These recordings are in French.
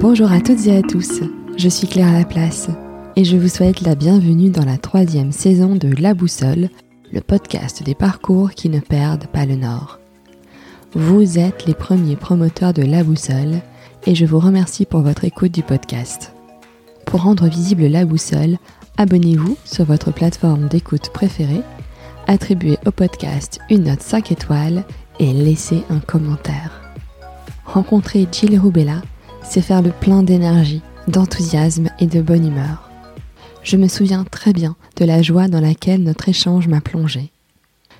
Bonjour à toutes et à tous, je suis Claire Laplace et je vous souhaite la bienvenue dans la troisième saison de La Boussole, le podcast des parcours qui ne perdent pas le nord. Vous êtes les premiers promoteurs de La Boussole et je vous remercie pour votre écoute du podcast. Pour rendre visible La Boussole, abonnez-vous sur votre plateforme d'écoute préférée, attribuez au podcast une note 5 étoiles et laissez un commentaire. Rencontrer Gilles Rubella, c'est faire le plein d'énergie, d'enthousiasme et de bonne humeur. Je me souviens très bien de la joie dans laquelle notre échange m'a plongé.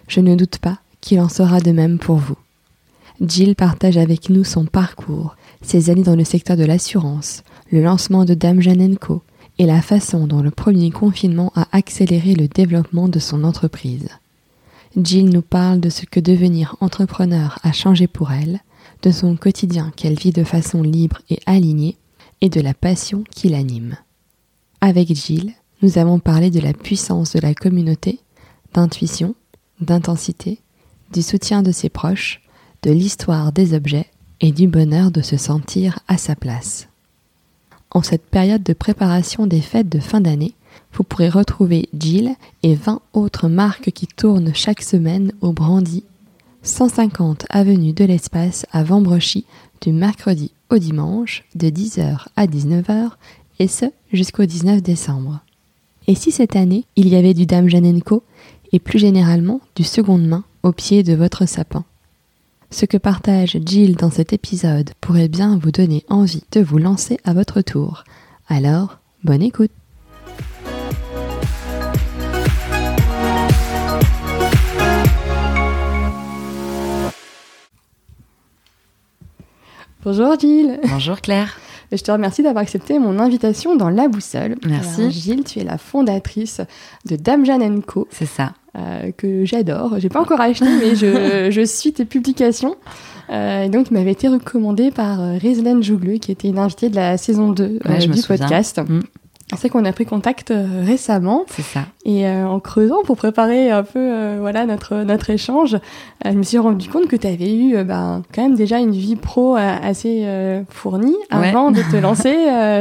Je ne doute pas qu'il en sera de même pour vous. Jill partage avec nous son parcours, ses années dans le secteur de l'assurance, le lancement de Dame Jeanne Co et la façon dont le premier confinement a accéléré le développement de son entreprise. Jill nous parle de ce que devenir entrepreneur a changé pour elle, de son quotidien qu'elle vit de façon libre et alignée, et de la passion qui l'anime. Avec Jill, nous avons parlé de la puissance de la communauté, d'intuition, d'intensité, du soutien de ses proches, de l'histoire des objets et du bonheur de se sentir à sa place. En cette période de préparation des fêtes de fin d'année, vous pourrez retrouver Jill et 20 autres marques qui tournent chaque semaine au Brandy, 150 avenue de l'Espace à Vambrochy du mercredi au dimanche de 10h à 19h et ce jusqu'au 19 décembre. Et si cette année il y avait du Dame Janenko et plus généralement du seconde main au pied de votre sapin? Ce que partage Jill dans cet épisode pourrait bien vous donner envie de vous lancer à votre tour. Alors, bonne écoute Bonjour Jill Bonjour Claire je te remercie d'avoir accepté mon invitation dans La Boussole. Merci. Gilles, tu es la fondatrice de Dame Jeanne Co. C'est ça. Euh, que j'adore. J'ai pas encore acheté, mais je, je suis tes publications. Euh, et donc, il m'avait été recommandé par euh, Jougleux, qui était une invitée de la saison 2 euh, du podcast. Mm. C'est qu'on a pris contact euh, récemment. C'est ça. Et euh, en creusant pour préparer un peu euh, voilà notre notre échange, je me suis rendu compte que tu avais eu ben, quand même déjà une vie pro assez fournie avant de te lancer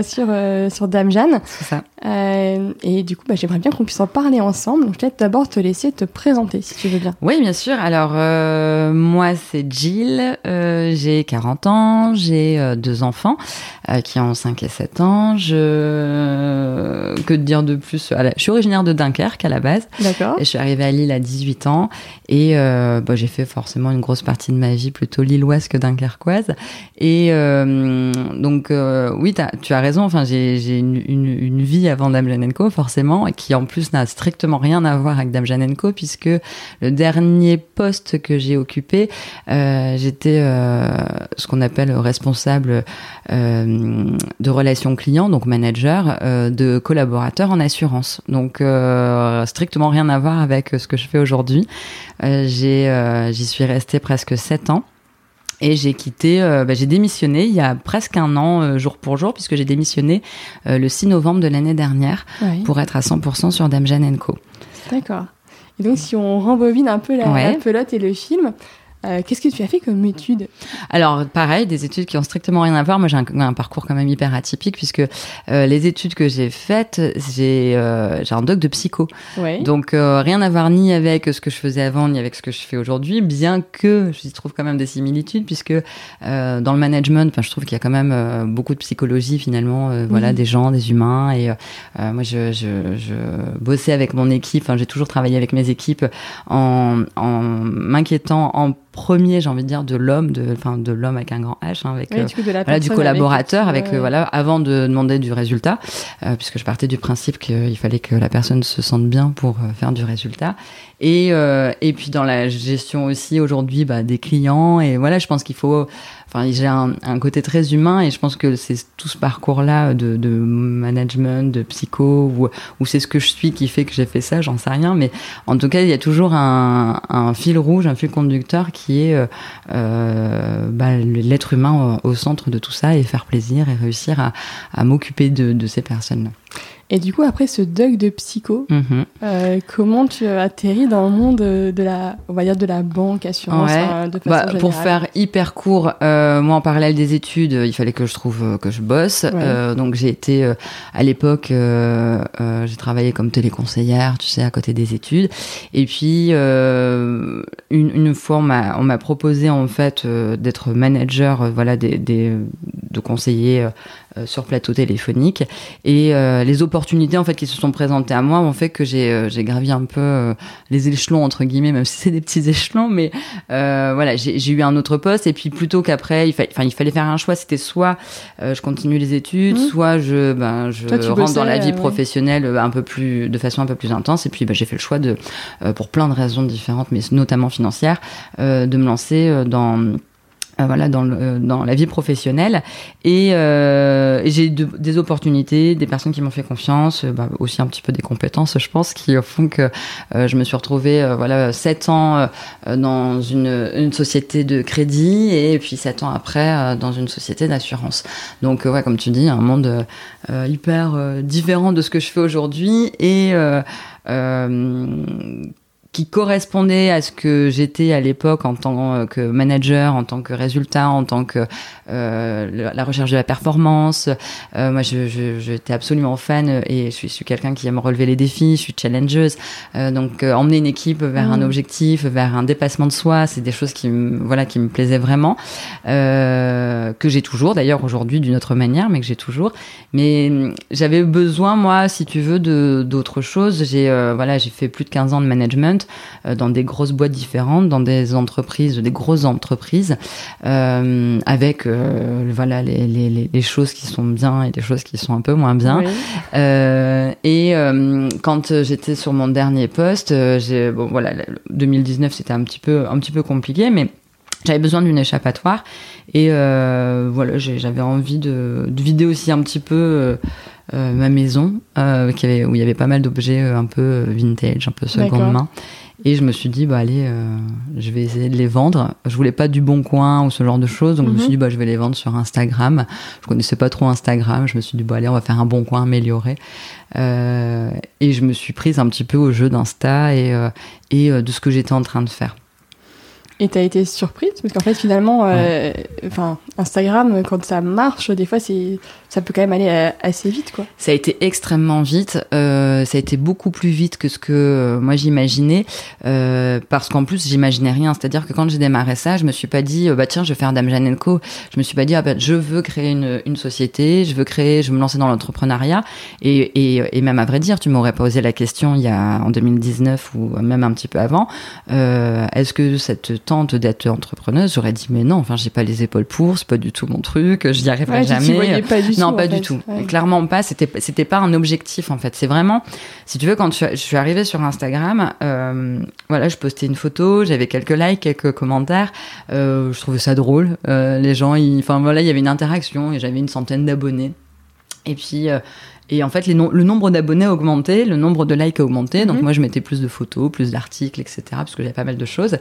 sur sur Dame Jeanne. C'est ça. et du coup, bah, j'aimerais bien qu'on puisse en parler ensemble. Donc, peut-être d'abord te laisser te présenter si tu veux bien. Oui, bien sûr. Alors moi, c'est Jill. j'ai 40 ans. J'ai deux enfants qui ont 5 et 7 ans. Je euh, que de dire de plus Je suis originaire de Dunkerque à la base. D'accord. Et je suis arrivée à Lille à 18 ans. Et euh, bah, j'ai fait forcément une grosse partie de ma vie plutôt lilloise que dunkerquoise. Et euh, donc, oui, tu as raison. Enfin, j'ai une, une, vie avant Dame Janenko, forcément, qui en plus n'a strictement rien à voir avec Dame Janenko, puisque le dernier poste que j'ai occupé, j'étais ce qu'on appelle responsable de relations clients, donc manager de collaborateurs en assurance. Donc euh, strictement rien à voir avec ce que je fais aujourd'hui. Euh, euh, j'y suis restée presque sept ans. Et j'ai quitté, bah, j'ai démissionné il y a presque un an, jour pour jour, puisque j'ai démissionné le 6 novembre de l'année dernière pour être à 100% sur Dame Jeanne Co. D'accord. Et donc, si on rembobine un peu la, la pelote et le film, euh, qu'est-ce que tu as fait comme études Alors, pareil, des études qui ont strictement rien à voir. Moi, j'ai un, parcours quand même hyper atypique puisque euh, les études que j'ai faites, j'ai euh, un doc de psycho. Donc, rien à voir ni avec ce que je faisais avant ni avec ce que je fais aujourd'hui, bien que j'y trouve quand même des similitudes puisque dans le management, je trouve qu'il y a quand même beaucoup de psychologie finalement, voilà, des gens, des humains. Et moi, je, je, je, bossais avec mon équipe. J'ai toujours travaillé avec mes équipes en, en m'inquiétant en premier, j'ai envie de dire, de l'homme, de, enfin, de l'homme avec un grand H, hein, avec euh, du collaborateur, avec, euh, voilà, avant de demander du résultat, euh, puisque je partais du principe qu'il fallait que la personne se sente bien pour faire du résultat. Et, et puis dans la gestion aussi aujourd'hui bah, des clients. Et voilà, je pense qu'il faut enfin j'ai un, un, côté très humain et je pense que c'est tout ce parcours là de, de management de psycho ou, ou c'est ce que je suis qui fait que j'ai fait ça j'en sais rien. Mais en tout cas il y a toujours un, un fil rouge un fil conducteur qui est euh, euh bah, l'être humain au, centre de tout ça et faire plaisir et réussir à, à m'occuper de, de, ces personnes là Et du coup, après ce dog de psycho, Mhm. euh, comment tu as atterri dans le monde de la, on va dire de la banque, assurance, Ouais. hein, de façon Bah, pour générale faire hyper court, euh, moi en parallèle des études, il fallait que je trouve euh, que je bosse. Ouais. Euh, donc j'ai été euh, à l'époque, euh, euh, j'ai travaillé comme téléconseillère, tu sais, à côté des études. Et puis euh, une, une fois, on m'a proposé en fait euh, d'être manager, euh, voilà, des, des de conseillers euh, sur plateau téléphonique. Et euh, les opportunités en fait qui se sont présentées à moi ont fait que j'ai euh, j'ai gravi un peu les échelons entre guillemets, même si c'est des petits échelons, mais euh, voilà, j'ai eu un autre poste et puis plutôt qu'après, il, fa- enfin, il fallait faire un choix. C'était soit euh, je continue les études, Mhm. soit je, ben, je Toi, rentre dans la vie ouais. professionnelle euh, un peu plus, de façon un peu plus intense. Et puis ben, j'ai fait le choix de, euh, pour plein de raisons différentes, mais notamment financières, euh, de me lancer euh, dans euh, voilà dans, dans la vie professionnelle. Et, j'ai de- des opportunités des personnes qui m'ont fait confiance bah, aussi un petit peu des compétences je pense qui font que je me suis retrouvée euh, voilà sept ans dans une, une société de crédit et puis sept ans après dans une société d'assurance. Donc ouais comme tu dis un monde hyper différent de ce que je fais aujourd'hui et qui correspondait à ce que j'étais à l'époque en tant que manager, en tant que résultat, en tant que euh, la- recherche de la performance. Euh, moi, je- je- j'étais absolument fan et je suis, je suis quelqu'un qui aime relever les défis. Je suis challengeuse, Euh, donc euh, emmener une équipe vers un Mhm. objectif, vers un dépassement de soi, c'est des choses qui me voilà qui me plaisaient vraiment, euh, que j'ai toujours d'ailleurs aujourd'hui d'une autre manière, mais que j'ai toujours. Mais j'avais besoin moi, si tu veux, de d'autres choses. J'ai euh, voilà, j'ai fait plus de 15 ans de management euh, dans des grosses boîtes différentes, dans des entreprises, des grosses entreprises, euh, avec euh, voilà les, les, les- les choses qui sont bien et des choses qui sont un peu moins bien. Oui. Et quand j'étais sur mon dernier poste, j'ai bon voilà, le 2019 c'était un petit peu un petit peu compliqué, mais j'avais besoin d'une échappatoire et euh, voilà, j'avais envie de, de vider aussi un petit peu ma maison, euh, qui avait, où il y avait pas mal d'objets euh, un peu euh, vintage, un peu seconde main. Et je me suis dit, bah allez, euh, je vais essayer de les vendre. Je voulais pas du bon coin ou ce genre de choses, donc je me Mhm. suis dit, bah je vais les vendre sur Instagram. Je connaissais pas trop Instagram. Je me suis dit, bah allez, on va faire un bon coin amélioré. Euh, et je me suis prise un petit peu au jeu d'Insta et, euh, et euh, de ce que j'étais en train de faire. Et t'as été surprise parce qu'en fait finalement, euh, enfin Instagram quand ça marche, des fois c'est, ça peut quand même aller euh, assez vite quoi. Ça a été extrêmement vite. euh, ça a été beaucoup plus vite que ce que euh, moi j'imaginais, parce qu'en plus j'imaginais rien. C'est-à-dire que quand j'ai démarré ça, je me suis pas dit bah tiens je vais faire Dame Jeanne Co. Je me suis pas dit ah bah je veux créer une, une société, je veux créer, je veux me lancer dans l'entrepreneuriat. Et, et, et même à vrai dire, tu m'aurais posé la question il y a en 2019 ou même un petit peu avant. Est-ce que ça te tente d'être entrepreneuse J'aurais dit mais non. Enfin j'ai pas les épaules pour, c'est pas du tout mon truc. J'y arriverai Ouais, jamais. pas du. Non, pas fait. du tout. Ouais. Clairement pas. C'était c'était pas un objectif en fait. C'est vraiment, si tu veux, quand je, je suis arrivée sur Instagram, euh, voilà, je postais une photo, j'avais quelques likes, quelques commentaires. Euh, je trouvais ça drôle. Euh, les gens, enfin voilà, il y avait une interaction et j'avais une centaine d'abonnés. Et puis. euh, et en fait, les le nombre d'abonnés a augmenté, le nombre de likes a augmenté. Donc Mhm. moi, je mettais plus de photos, plus d'articles, etc. Parce que j'avais pas mal de choses.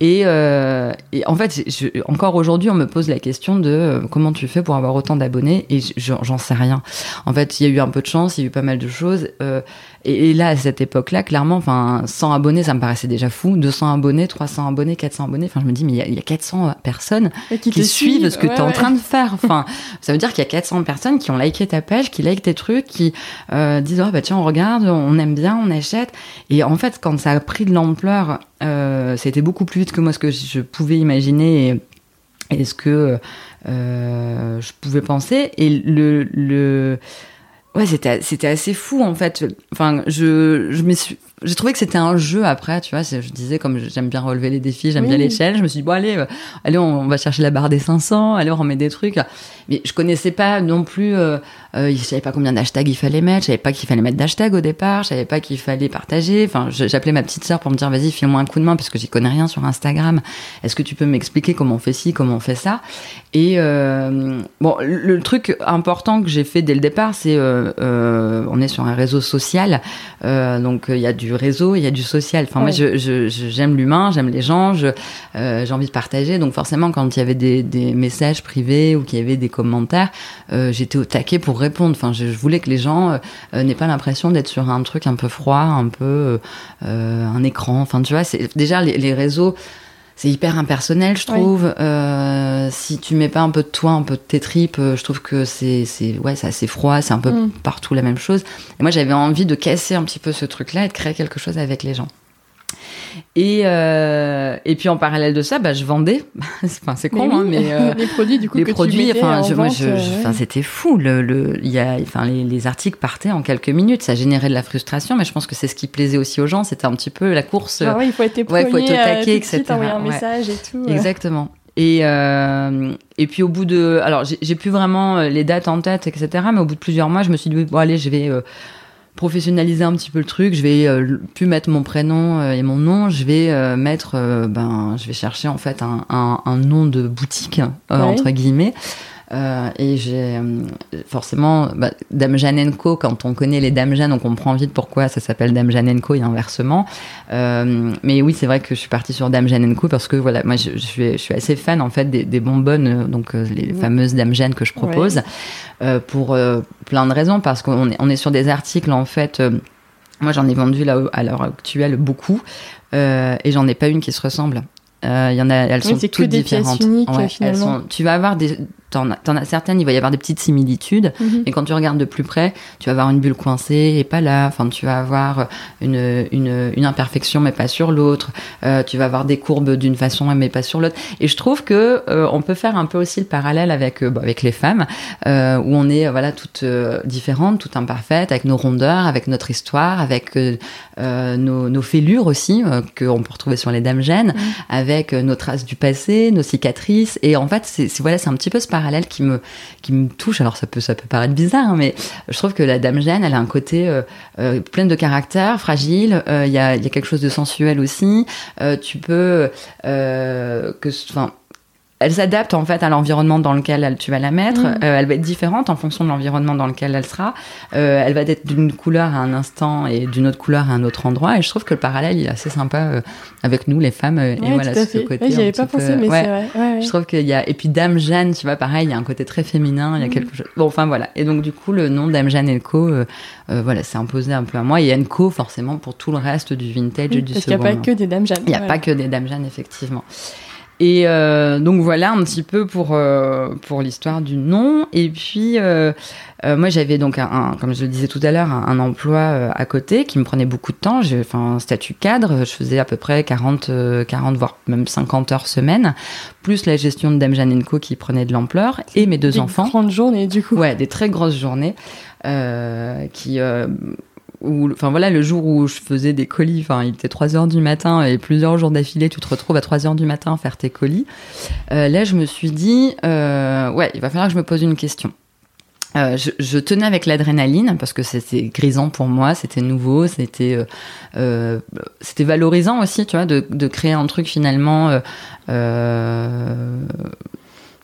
Et, euh, et en fait, je- encore aujourd'hui, on me pose la question de euh, comment tu fais pour avoir autant d'abonnés? Et je- j'en sais rien. En fait, il y a eu un peu de chance, il y a eu pas mal de choses. euh, et, et là, à cette époque-là, clairement, enfin, 100 abonnés, ça me paraissait déjà fou. 200 abonnés, 300 abonnés, 400 abonnés. Enfin, je me dis, mais il y a- il y, a 400 personnes Et qui te suivent ce que ouais, tu es en train de faire. Enfin, ça veut dire qu'il y a 400 personnes qui ont liké ta page, qui likent tes trucs, qui euh, disent oh bah tiens on regarde, on aime bien, on achète. Et en fait, quand ça a pris de l'ampleur, euh, été beaucoup plus vite que moi ce que je pouvais imaginer et, et ce que euh, je pouvais penser. Et le, le ouais c'était c'était assez fou en fait. Enfin, je je me suis j'ai trouvé que c'était un jeu après, tu vois. Je disais, comme j'aime bien relever les défis, j'aime Oui. bien les challenges, je me suis dit, bon, allez, euh, allez on, va chercher la barre des 500, allez, on remet des trucs. Mais je connaissais pas non plus, euh, euh, je savais pas combien d'hashtags il fallait mettre, je savais pas qu'il fallait mettre d'hashtags au départ, je savais pas qu'il fallait partager. Enfin, j'appelais ma petite sœur pour me dire, vas-y, file-moi un coup de main parce que j'y connais rien sur Instagram. Est-ce que tu peux m'expliquer comment on fait ci, comment on fait ça? Et euh, bon, le, truc important que j'ai fait dès le départ, c'est, euh, on est sur un réseau social, donc il y a du du réseau, il y a du social. Enfin, moi, Ouais. je, je- j'aime l'humain, j'aime les gens, euh, j'ai envie de partager. Donc, forcément, quand il y avait des, des messages privés ou qu'il y avait des commentaires, euh, j'étais au taquet pour répondre. Enfin, je, je voulais que les gens euh, euh, n'aient pas l'impression d'être sur un truc un peu froid, un peu euh, euh, un écran. Enfin, tu vois, c'est déjà les, les réseaux. C'est hyper impersonnel, je Oui. trouve. Euh, si tu mets pas un peu de toi, un peu de tes tripes, euh, je trouve que c'est, c'est, ouais, c'est assez froid, c'est un peu Mm. partout la même chose. Et moi, j'avais envie de casser un petit peu ce truc-là et de créer quelque chose avec les gens. Et, euh, et puis en parallèle de ça, bah, je vendais. enfin, c'est con, Mais hein, mais euh, les produits du coup les que produits, tu enfin, en je- vente, je, je- euh, ouais. c'était fou. Le, le, y a, enfin, les, les articles partaient en quelques minutes. Ça générait de la frustration, mais je pense que c'est ce qui plaisait aussi aux gens. C'était un petit peu la course. Genre, ouais, il faut être Ouais, il faut être au euh, taquet, suite, etc., envoyer un ouais. message et tout. euh. Exactement. Et, euh, et puis au bout de... Alors j'ai plus vraiment euh, les dates en tête, etc. Mais au bout de plusieurs mois, je me suis dit, bon allez, je vais euh, professionnaliser un petit peu le truc. Je vais euh, plus mettre mon prénom euh, et mon nom. Je vais euh, mettre... ben, je vais chercher en fait un, un, un nom de boutique, Ouais. entre guillemets. Euh, et j'ai euh, forcément bah, Dame Jeanne Co. Quand on connaît les Dames Jeanne, on comprend vite pourquoi ça s'appelle Dame Jeanne Co. et inversement. Euh, mais oui, c'est vrai que je suis partie sur Dame Jeanne Co. parce que voilà, moi je, je suis, je suis assez fan en fait des, des bonbonnes, donc les fameuses Dame Jeanne que je propose, euh, pour plein de raisons, parce qu'on est, on est sur des articles en fait. moi, j'en ai vendu là à l'heure actuelle beaucoup, et j'en ai pas une qui se ressemble. Il y en a, elles Oui, sont que toutes des différentes. uniques, elles sont- tu vas avoir des, t'en as, as certaines, il va y avoir des petites similitudes, Mhm. et quand tu regardes de plus près, tu vas avoir une bulle coincée et pas là. Enfin, tu vas avoir une, une, une imperfection mais pas sur l'autre. Euh, tu vas avoir des courbes d'une façon mais pas sur l'autre. Et je trouve que euh, on peut faire un peu aussi le parallèle avec euh, bah, avec les femmes, où on est voilà toutes différentes, toutes imparfaites, avec nos rondeurs, avec notre histoire, avec nos, nos fêlures aussi qu'on peut retrouver sur les dames gènes, Mhm. avec nos traces du passé, nos cicatrices. Et en fait, c'est voilà, un petit peu ce parallèle qui me qui me touche. Alors ça peut ça peut paraître bizarre, hein, mais je trouve que la dame Jeanne, elle a un côté euh, euh, plein de caractère, fragile. Euh, Il y, a, quelque chose de sensuel aussi. Tu peux que, enfin. Elle s'adapte en fait à l'environnement dans lequel elle- tu vas la mettre. Mm. Euh, elle va être différente en fonction de l'environnement dans lequel elle sera. Euh, elle va être d'une couleur à un instant et d'une autre couleur à un autre endroit. Et je trouve que le parallèle il est assez sympa euh, avec nous les femmes. euh, Ouais, et voilà tout à ce fait. côté. Ouais, J'y avais pas peu- pensé, mais ouais. c'est vrai. Ouais, ouais. Je trouve qu'il y a et puis Dame Jeanne, tu vois, pareil, il y a un côté très féminin, il y a Mhm. quelque chose. Bon, enfin voilà. Et donc du coup, le nom Dame Jeanne Elco, euh, euh, voilà, c'est imposé un peu à moi et Enco forcément pour tout le reste du vintage et du Parce qu'il n'y a second. pas que des dames Jeanne. Il n'y a Voilà. pas que des Dames Jeanne, effectivement. Et euh, donc voilà un petit peu pour euh, pour l'histoire du nom. Et puis euh, euh, moi j'avais donc un, un- comme je le disais tout à l'heure un, un emploi euh, à côté qui me prenait beaucoup de temps. J'ai enfin un statut cadre. Je faisais à peu près 40 euh, 40 voire même 50 heures semaine, plus la gestion de Dame Jeanne Co qui prenait de l'ampleur et mes deux Des enfants. grandes journées, du coup. Ouais, des très grosses journées euh, qui. Où, enfin voilà, le jour où je faisais des colis, enfin il était 3 heures du matin et plusieurs jours d'affilée, tu te retrouves à 3 heures du matin à faire tes colis. Euh, là, je me suis dit, euh, ouais, il va falloir que je me pose une question. Euh, je, je tenais avec l'adrénaline parce que c'était grisant pour moi, c'était nouveau, c'était euh, c'était valorisant aussi, tu vois, de, de créer un truc finalement euh,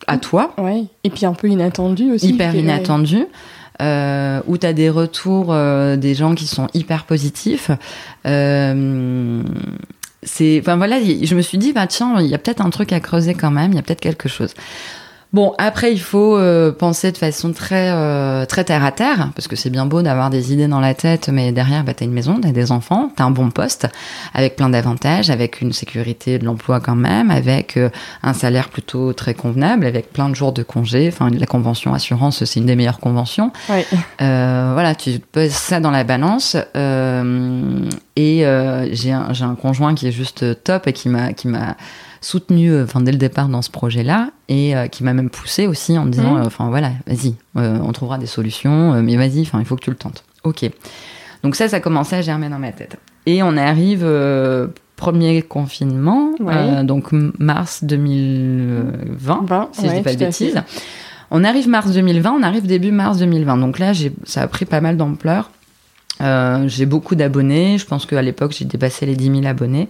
à toi Ouais. Et puis un peu inattendu aussi. hyper inattendu. Euh, où tu as des retours euh, des gens qui sont hyper positifs. Euh, c'est, enfin voilà, je me suis dit, bah tiens, il y a peut-être un truc à creuser quand même, il y a peut-être quelque chose. Bon, après, il faut euh, penser de façon très, euh, très terre à terre, parce que c'est bien beau d'avoir des idées dans la tête, mais derrière, bah, t'as une maison, t'as des enfants, t'as un bon poste, avec plein d'avantages, avec une sécurité de l'emploi quand même, avec euh, un salaire plutôt très convenable, avec plein de jours de congé. Enfin, la convention assurance, c'est une des meilleures conventions. Euh, voilà, tu poses ça dans la balance. euh, et euh, j'ai un, j'ai un conjoint qui est juste top et qui m'a qui m'a soutenu euh, enfin dès le départ dans ce projet-là et euh, qui m'a même poussé aussi en me disant Mhm. euh, enfin voilà vas-y on trouvera des solutions mais vas-y enfin il faut que tu le tentes ok donc ça ça commençait à germer dans ma tête et on arrive premier confinement Ouais. euh, donc mars 2020 Ben, si je ouais, dis pas de bêtises. On arrive mars 2020, on arrive début mars 2020. Donc là, ça a pris pas mal d'ampleur. Euh, j'ai beaucoup d'abonnés. Je pense qu'à l'époque, j'ai dépassé les 10 000 abonnés.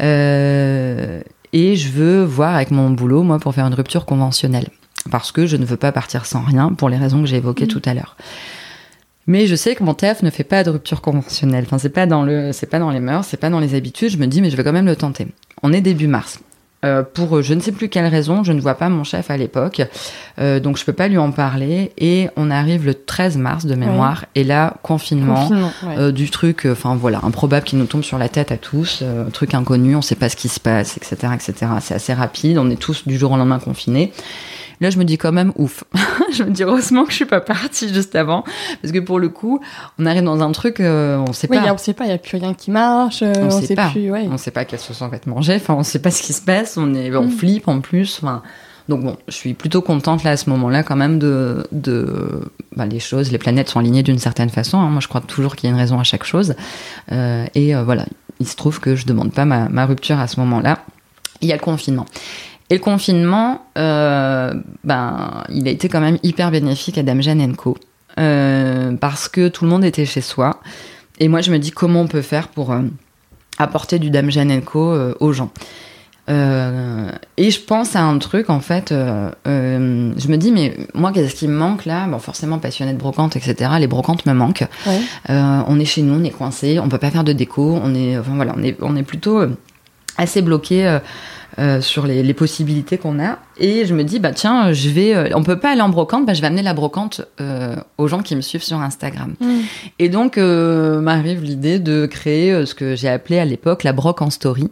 Euh, et je veux voir avec mon boulot, moi, pour faire une rupture conventionnelle. Parce que je ne veux pas partir sans rien, pour les raisons que j'ai évoquées Mhm. tout à l'heure. Mais je sais que mon TF ne fait pas de rupture conventionnelle. Enfin, c'est pas dans le, c'est pas dans les mœurs, c'est pas dans les habitudes. Je me dis, mais je vais quand même le tenter. On est début mars. Euh, pour je ne sais plus quelle raison, je ne vois pas mon chef à l'époque, euh, donc je peux pas lui en parler. Et on arrive le 13 mars de mémoire, et là confinement, Confinement, ouais. euh, du truc, euh, enfin voilà, improbable qui nous tombe sur la tête à tous, euh, truc inconnu, on sait pas ce qui se passe, etc., etc. C'est assez rapide, on est tous du jour au lendemain confinés. Là, je me dis quand même ouf. je me dis heureusement que je suis pas partie juste avant, parce que pour le coup, on arrive dans un truc, euh, on sait Oui, pas. on sait pas, il y a plus rien qui marche, euh, On on, sait sait, pas. plus, ouais. On sait pas se sont faites manger, enfin on sait pas ce qui se passe, on est on Mm. flippe en plus, enfin donc bon, je suis plutôt contente là à ce moment-là quand même de de bah, les choses, les planètes sont alignées d'une certaine façon. hein. Moi je crois toujours qu'il y a une raison à chaque chose Euh, et euh, voilà, il se trouve que je demande pas ma, ma rupture à ce moment-là. Il y a le confinement. Et le confinement, euh, ben, il a été quand même hyper bénéfique à Dame Jeanne Co. Euh, parce que tout le monde était chez soi. Et moi, je me dis comment on peut faire pour euh, apporter du Dame Jeanne Co aux gens? Et je pense à un truc, en fait, je me dis, mais moi, qu'est-ce qui me manque là? Bon, forcément, passionnée de brocante, etc. Les brocantes me manquent. Ouais. On est chez nous, on est coincé, on peut pas faire de déco, on est, enfin voilà, on est, on est plutôt assez bloqué euh, sur les, les possibilités qu'on a. Et je me dis, bah tiens, je vais, euh, on peut pas aller en brocante, bah je vais amener la brocante euh, aux gens qui me suivent sur Instagram. Mm. Et donc m'arrive l'idée de créer ce que j'ai appelé à l'époque la broc en story.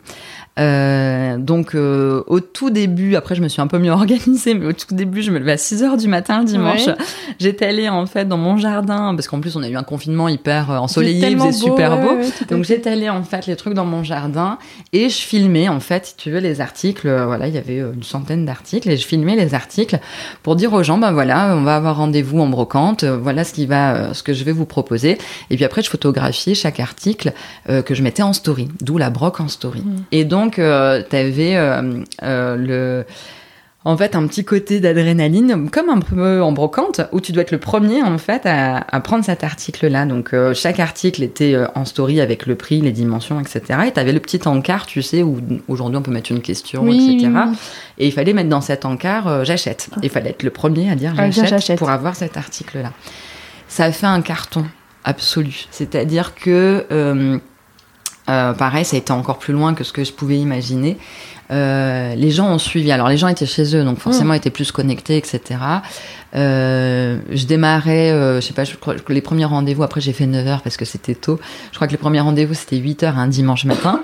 Euh, donc euh, au tout début, après je me suis un peu mieux organisée, mais au tout début je me levais à 6 heures du matin le dimanche. Ouais. J'étais allée en fait dans mon jardin, parce qu'en plus on a eu un confinement hyper euh, ensoleillé, il faisait super beau. ouais, ouais, Donc j'étais allée en fait les trucs dans mon jardin et je filmais en fait, si tu veux, les articles. Voilà, il y avait une centaine d'articles et je filmais les articles pour dire aux gens, ben voilà, on va avoir rendez-vous en brocante. Voilà ce qui va, ce que je vais vous proposer. Et puis après, je photographiais chaque article euh, que je mettais en story, d'où la broc en story. Mhm. Et donc euh, t'avais euh, euh, le en fait un petit côté d'adrénaline, comme un peu en brocante, où tu dois être le premier en fait à, à prendre cet article-là. Donc euh, chaque article était euh, en story avec le prix, les dimensions, etc. Et tu avais le petit encart, tu sais, où aujourd'hui on peut mettre une question, Oui, etc. oui, oui. Et il fallait mettre dans cet encart euh, j'achète. Il fallait être le premier à dire Ah, j'achète j'achète. pour avoir cet article-là. Ça a fait un carton absolu. C'est-à-dire que euh, pareil, ça a été encore plus loin que ce que je pouvais imaginer. Euh, les gens ont suivi. Alors les gens étaient chez eux, donc forcément étaient plus connectés, etc. Euh, je démarrais, euh, je sais pas, je crois que les premiers rendez-vous, après j'ai fait 9h parce que c'était tôt. Je crois que les premiers rendez-vous c'était 8h un dimanche matin.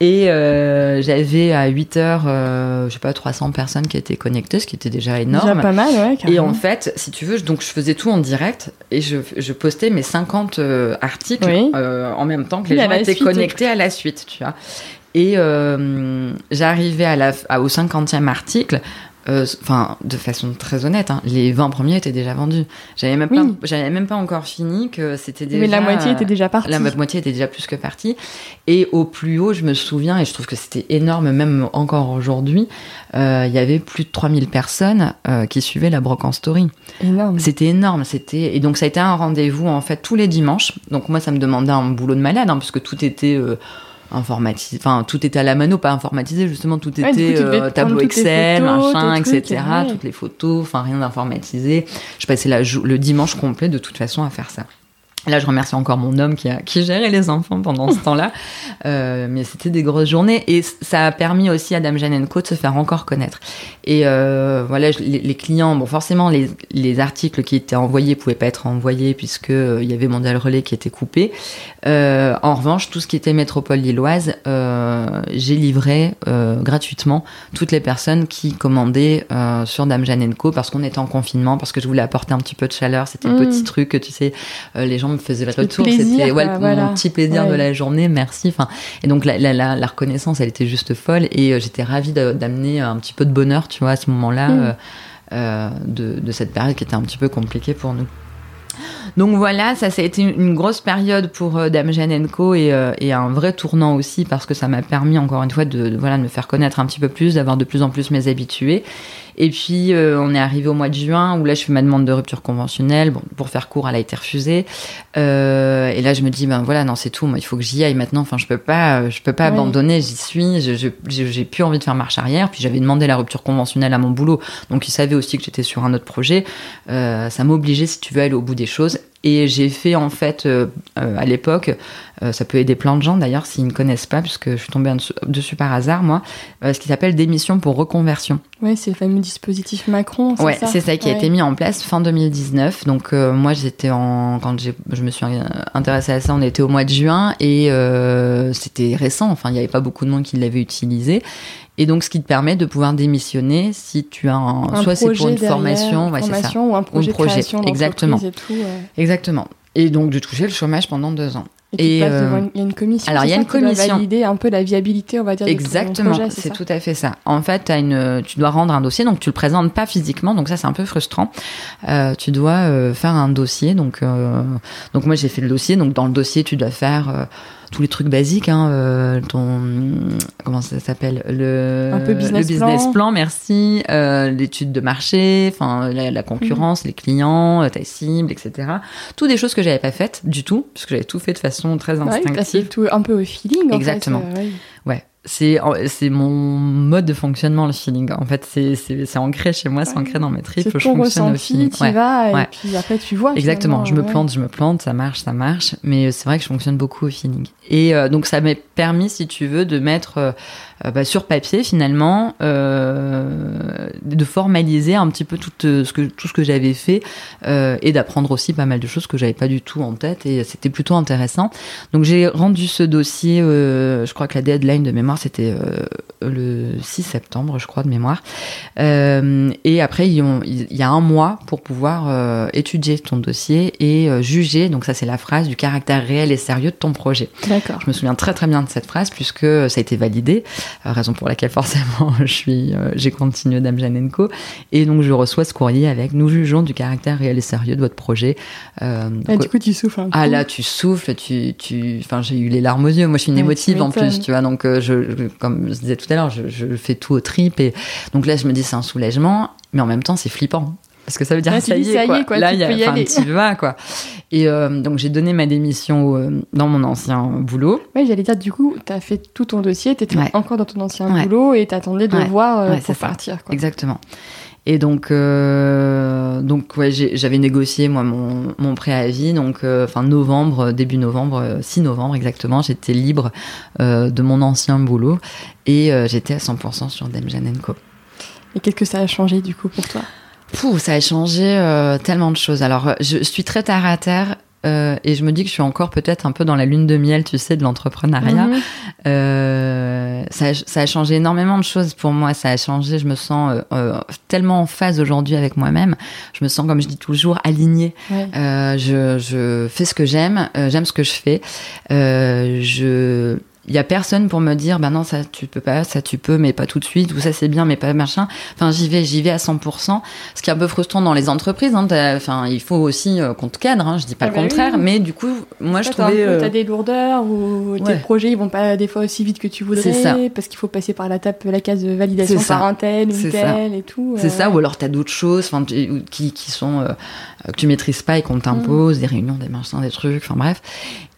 Et euh, j'avais à 8h, euh, je sais pas, 300 personnes qui étaient connectées, ce qui était déjà énorme. Déjà pas mal, ouais, Et en fait, si tu veux, je- donc je faisais tout en direct et je, je postais mes 50 euh, articles Oui. euh, en même temps que les Oui, gens étaient suite. connectés à la suite, tu vois. Et j'arrivais à la, à- au 50e article. Euh, Enfin, de façon très honnête, hein, les 20 premiers étaient déjà vendus. J'avais même, Oui. pas, j'avais même pas encore fini que c'était déjà. Mais la moitié était déjà partie. La moitié était déjà plus que partie. Et au plus haut, je me souviens, et je trouve que c'était énorme, même encore aujourd'hui, euh, il y avait plus de 3000 personnes euh, qui suivaient la Broc en Story. Énorme. C'était énorme. C'était Et donc, ça a été un rendez-vous, en fait, tous les dimanches. Donc, moi, ça me demandait un boulot de malade, hein, parce que tout était. Informatisé enfin tout était à la mano pas informatisé justement tout Ouais, était coup, euh, tableau Excel photos, machin trucs, etc. ouais. toutes les photos enfin rien d'informatisé. Je passais la le dimanche complet de toute façon à faire ça Là, je remercie encore mon homme qui, a, qui gérait les enfants pendant ce temps-là. Euh, mais c'était des grosses journées. Et ça a permis aussi à Dame Jeanne Co de se faire encore connaître. Et euh, voilà, je- les, les clients, bon, forcément, les, les articles qui étaient envoyés pouvaient pas être envoyés puisque euh, il y avait Mondial Relais qui était coupé. En revanche, tout ce qui était métropole lilloise, j'ai livré gratuitement toutes les personnes qui commandaient sur Dame Jeanne Co parce qu'on était en confinement, parce que je voulais apporter un petit peu de chaleur. C'était le Mm. petit truc que tu sais, les gens me faisaient le plaisir, C'était ouais, quoi, mon voilà. petit plaisir de la journée, merci. Enfin, et donc la, la, la, la reconnaissance, elle était juste folle et euh, j'étais ravie d'amener un petit peu de bonheur, tu vois, à ce moment-là Mm. euh, euh, de, de cette période qui était un petit peu compliquée pour nous. Donc voilà, ça, ça a été une grosse période pour euh, Dame Jeanne Co et, euh, et un vrai tournant aussi parce que ça m'a permis encore une fois de, de, voilà, de me faire connaître un petit peu plus, d'avoir de plus en plus mes habitués. Et puis euh, on est arrivé au mois de juin où là je fais ma demande de rupture conventionnelle. Bon, pour faire court, elle a été refusée. Euh, et là je me dis ben voilà, non c'est tout, moi il faut que j'y aille maintenant. Enfin je peux pas, je peux pas Oui. abandonner. J'y suis. J'ai plus envie de faire marche arrière. Puis j'avais demandé la rupture conventionnelle à mon boulot, donc ils savaient aussi que j'étais sur un autre projet. Ça m'obligeait si tu veux aller au bout des choses. Et j'ai fait en fait euh, euh, à l'époque, euh, ça peut aider plein de gens d'ailleurs s'ils ne connaissent pas, puisque je suis tombée dessus, dessus par hasard moi, ce qui s'appelle démission pour reconversion. Ouais, c'est le fameux dispositif Macron. Ça c'est ça qui a été mis en place fin 2019. Donc moi j'étais en quand je me suis intéressée à ça, on était au mois de juin et c'était récent. Enfin, il n'y avait pas beaucoup de monde qui l'avait utilisé. Et donc ce qui te permet de pouvoir démissionner si tu as un, Un soit c'est pour une derrière, formation, ouais, c'est ça. ou un projet, projet, de création exactement. et tout. ouais. Exactement. Et donc de toucher le chômage pendant deux ans. Et, Et, euh, une- il y a une commission. alors, il y a une commission. valider un peu la viabilité, on va dire. Exactement, c'est tout à fait ça. En fait, une, tu dois rendre un dossier, donc tu le présentes pas physiquement, donc ça c'est un peu frustrant. Euh, tu dois euh, faire un dossier, donc donc moi j'ai fait le dossier, donc dans le dossier tu dois faire tous les trucs basiques, hein, euh, ton comment ça s'appelle le Un peu business le business plan. plan, merci, euh, l'étude de marché, enfin la, la concurrence, les clients, euh, ta cible, etc. Tout des choses que j'avais pas faites du tout, parce que j'avais tout fait de façon très Ouais, instinctive. tout un peu au feeling. en Exactement. fait, euh, ouais. Ouais, c'est c'est mon mode de fonctionnement le feeling. En fait, c'est c'est c'est ancré chez moi, c'est ancré dans mes tripes. Je fonctionne au feeling. tu Ouais. vas, ouais. et puis après tu vois. Exactement, je me plante, je me plante, ça marche, ça marche, mais c'est vrai que je fonctionne beaucoup au feeling. Et euh, donc ça m'a permis, si tu veux, de mettre euh, euh, bah, sur papier finalement, euh, de formaliser un petit peu tout euh, ce que tout ce que j'avais fait euh, et d'apprendre aussi pas mal de choses que j'avais pas du tout en tête et c'était plutôt intéressant. Donc j'ai rendu ce dossier, euh, je crois que la deadline de mémoire c'était euh, le 6 septembre, je crois de mémoire. Euh, et après, il y a un mois pour pouvoir euh, étudier ton dossier et euh, juger, donc ça c'est la phrase, du caractère réel et sérieux de ton projet. D'accord. Je me souviens très très bien de cette phrase puisque ça a été validé, euh, raison pour laquelle forcément je suis, euh, j'ai continué Dame Janenko. Et donc je reçois ce courrier avec nous jugeons du caractère réel et sérieux de votre projet. Euh, Ah, du coup, tu souffles ah là, tu souffles, tu, tu, enfin, j'ai eu les larmes aux yeux. Moi, je suis une Ouais, émotive en plus, tu vois. Donc, euh, je, je- comme je disais tout à l'heure, je, je fais tout au trip et donc là, je me dis c'est un soulagement, mais en même temps, c'est flippant. Parce que ça veut dire Ouais, ça, tu y est, ça y quoi. est, quoi, Là, tu il y a, y aller. tu vas, quoi. Et euh, donc, j'ai donné ma démission euh, dans mon ancien boulot. Ouais, j'allais dire, du coup, t'as fait tout ton dossier, t'étais Ouais. encore dans ton ancien Ouais. boulot et t'attendais de Ouais. voir euh, pour partir. Quoi. Exactement. Et donc, euh, donc ouais, j'avais négocié moi mon, mon préavis, donc fin novembre, début novembre, euh, 6 novembre exactement, j'étais libre de mon ancien boulot et j'étais à 100% sur Dame Janenko. Et qu'est-ce que ça a changé du coup pour toi? Pouh, ça a changé euh, tellement de choses. Alors, je suis très terre à terre. euh, et je me dis que je suis encore peut-être un peu dans la lune de miel, tu sais, de l'entrepreneuriat. Mhm. Euh, ça, a, ça a changé énormément de choses pour moi. Ça a changé. Je me sens euh, tellement en phase aujourd'hui avec moi-même. Je me sens, comme je dis toujours, alignée. Je, je fais ce que j'aime. j'aime ce que je fais. Je il y a personne pour me dire bah non ça tu peux pas ça tu peux mais pas tout de suite ou ça c'est bien mais pas machin enfin j'y vais j'y vais à 100% ce qui est un peu frustrant dans les entreprises hein, enfin il faut aussi euh, qu'on te cadre hein, je dis pas Ah le bah contraire oui. mais du coup moi je trouvais euh, T'as des lourdeurs ou tes projets ils vont pas des fois aussi vite que tu voudrais ça. parce qu'il faut passer par la tape la case de validation C'est ça. par un tel ou tel et tout. C'est euh, ça, ou alors t'as d'autres choses enfin, tu- qui, qui sont euh, que tu maîtrises pas et qu'on t'impose, des réunions, des machins, des trucs, enfin bref.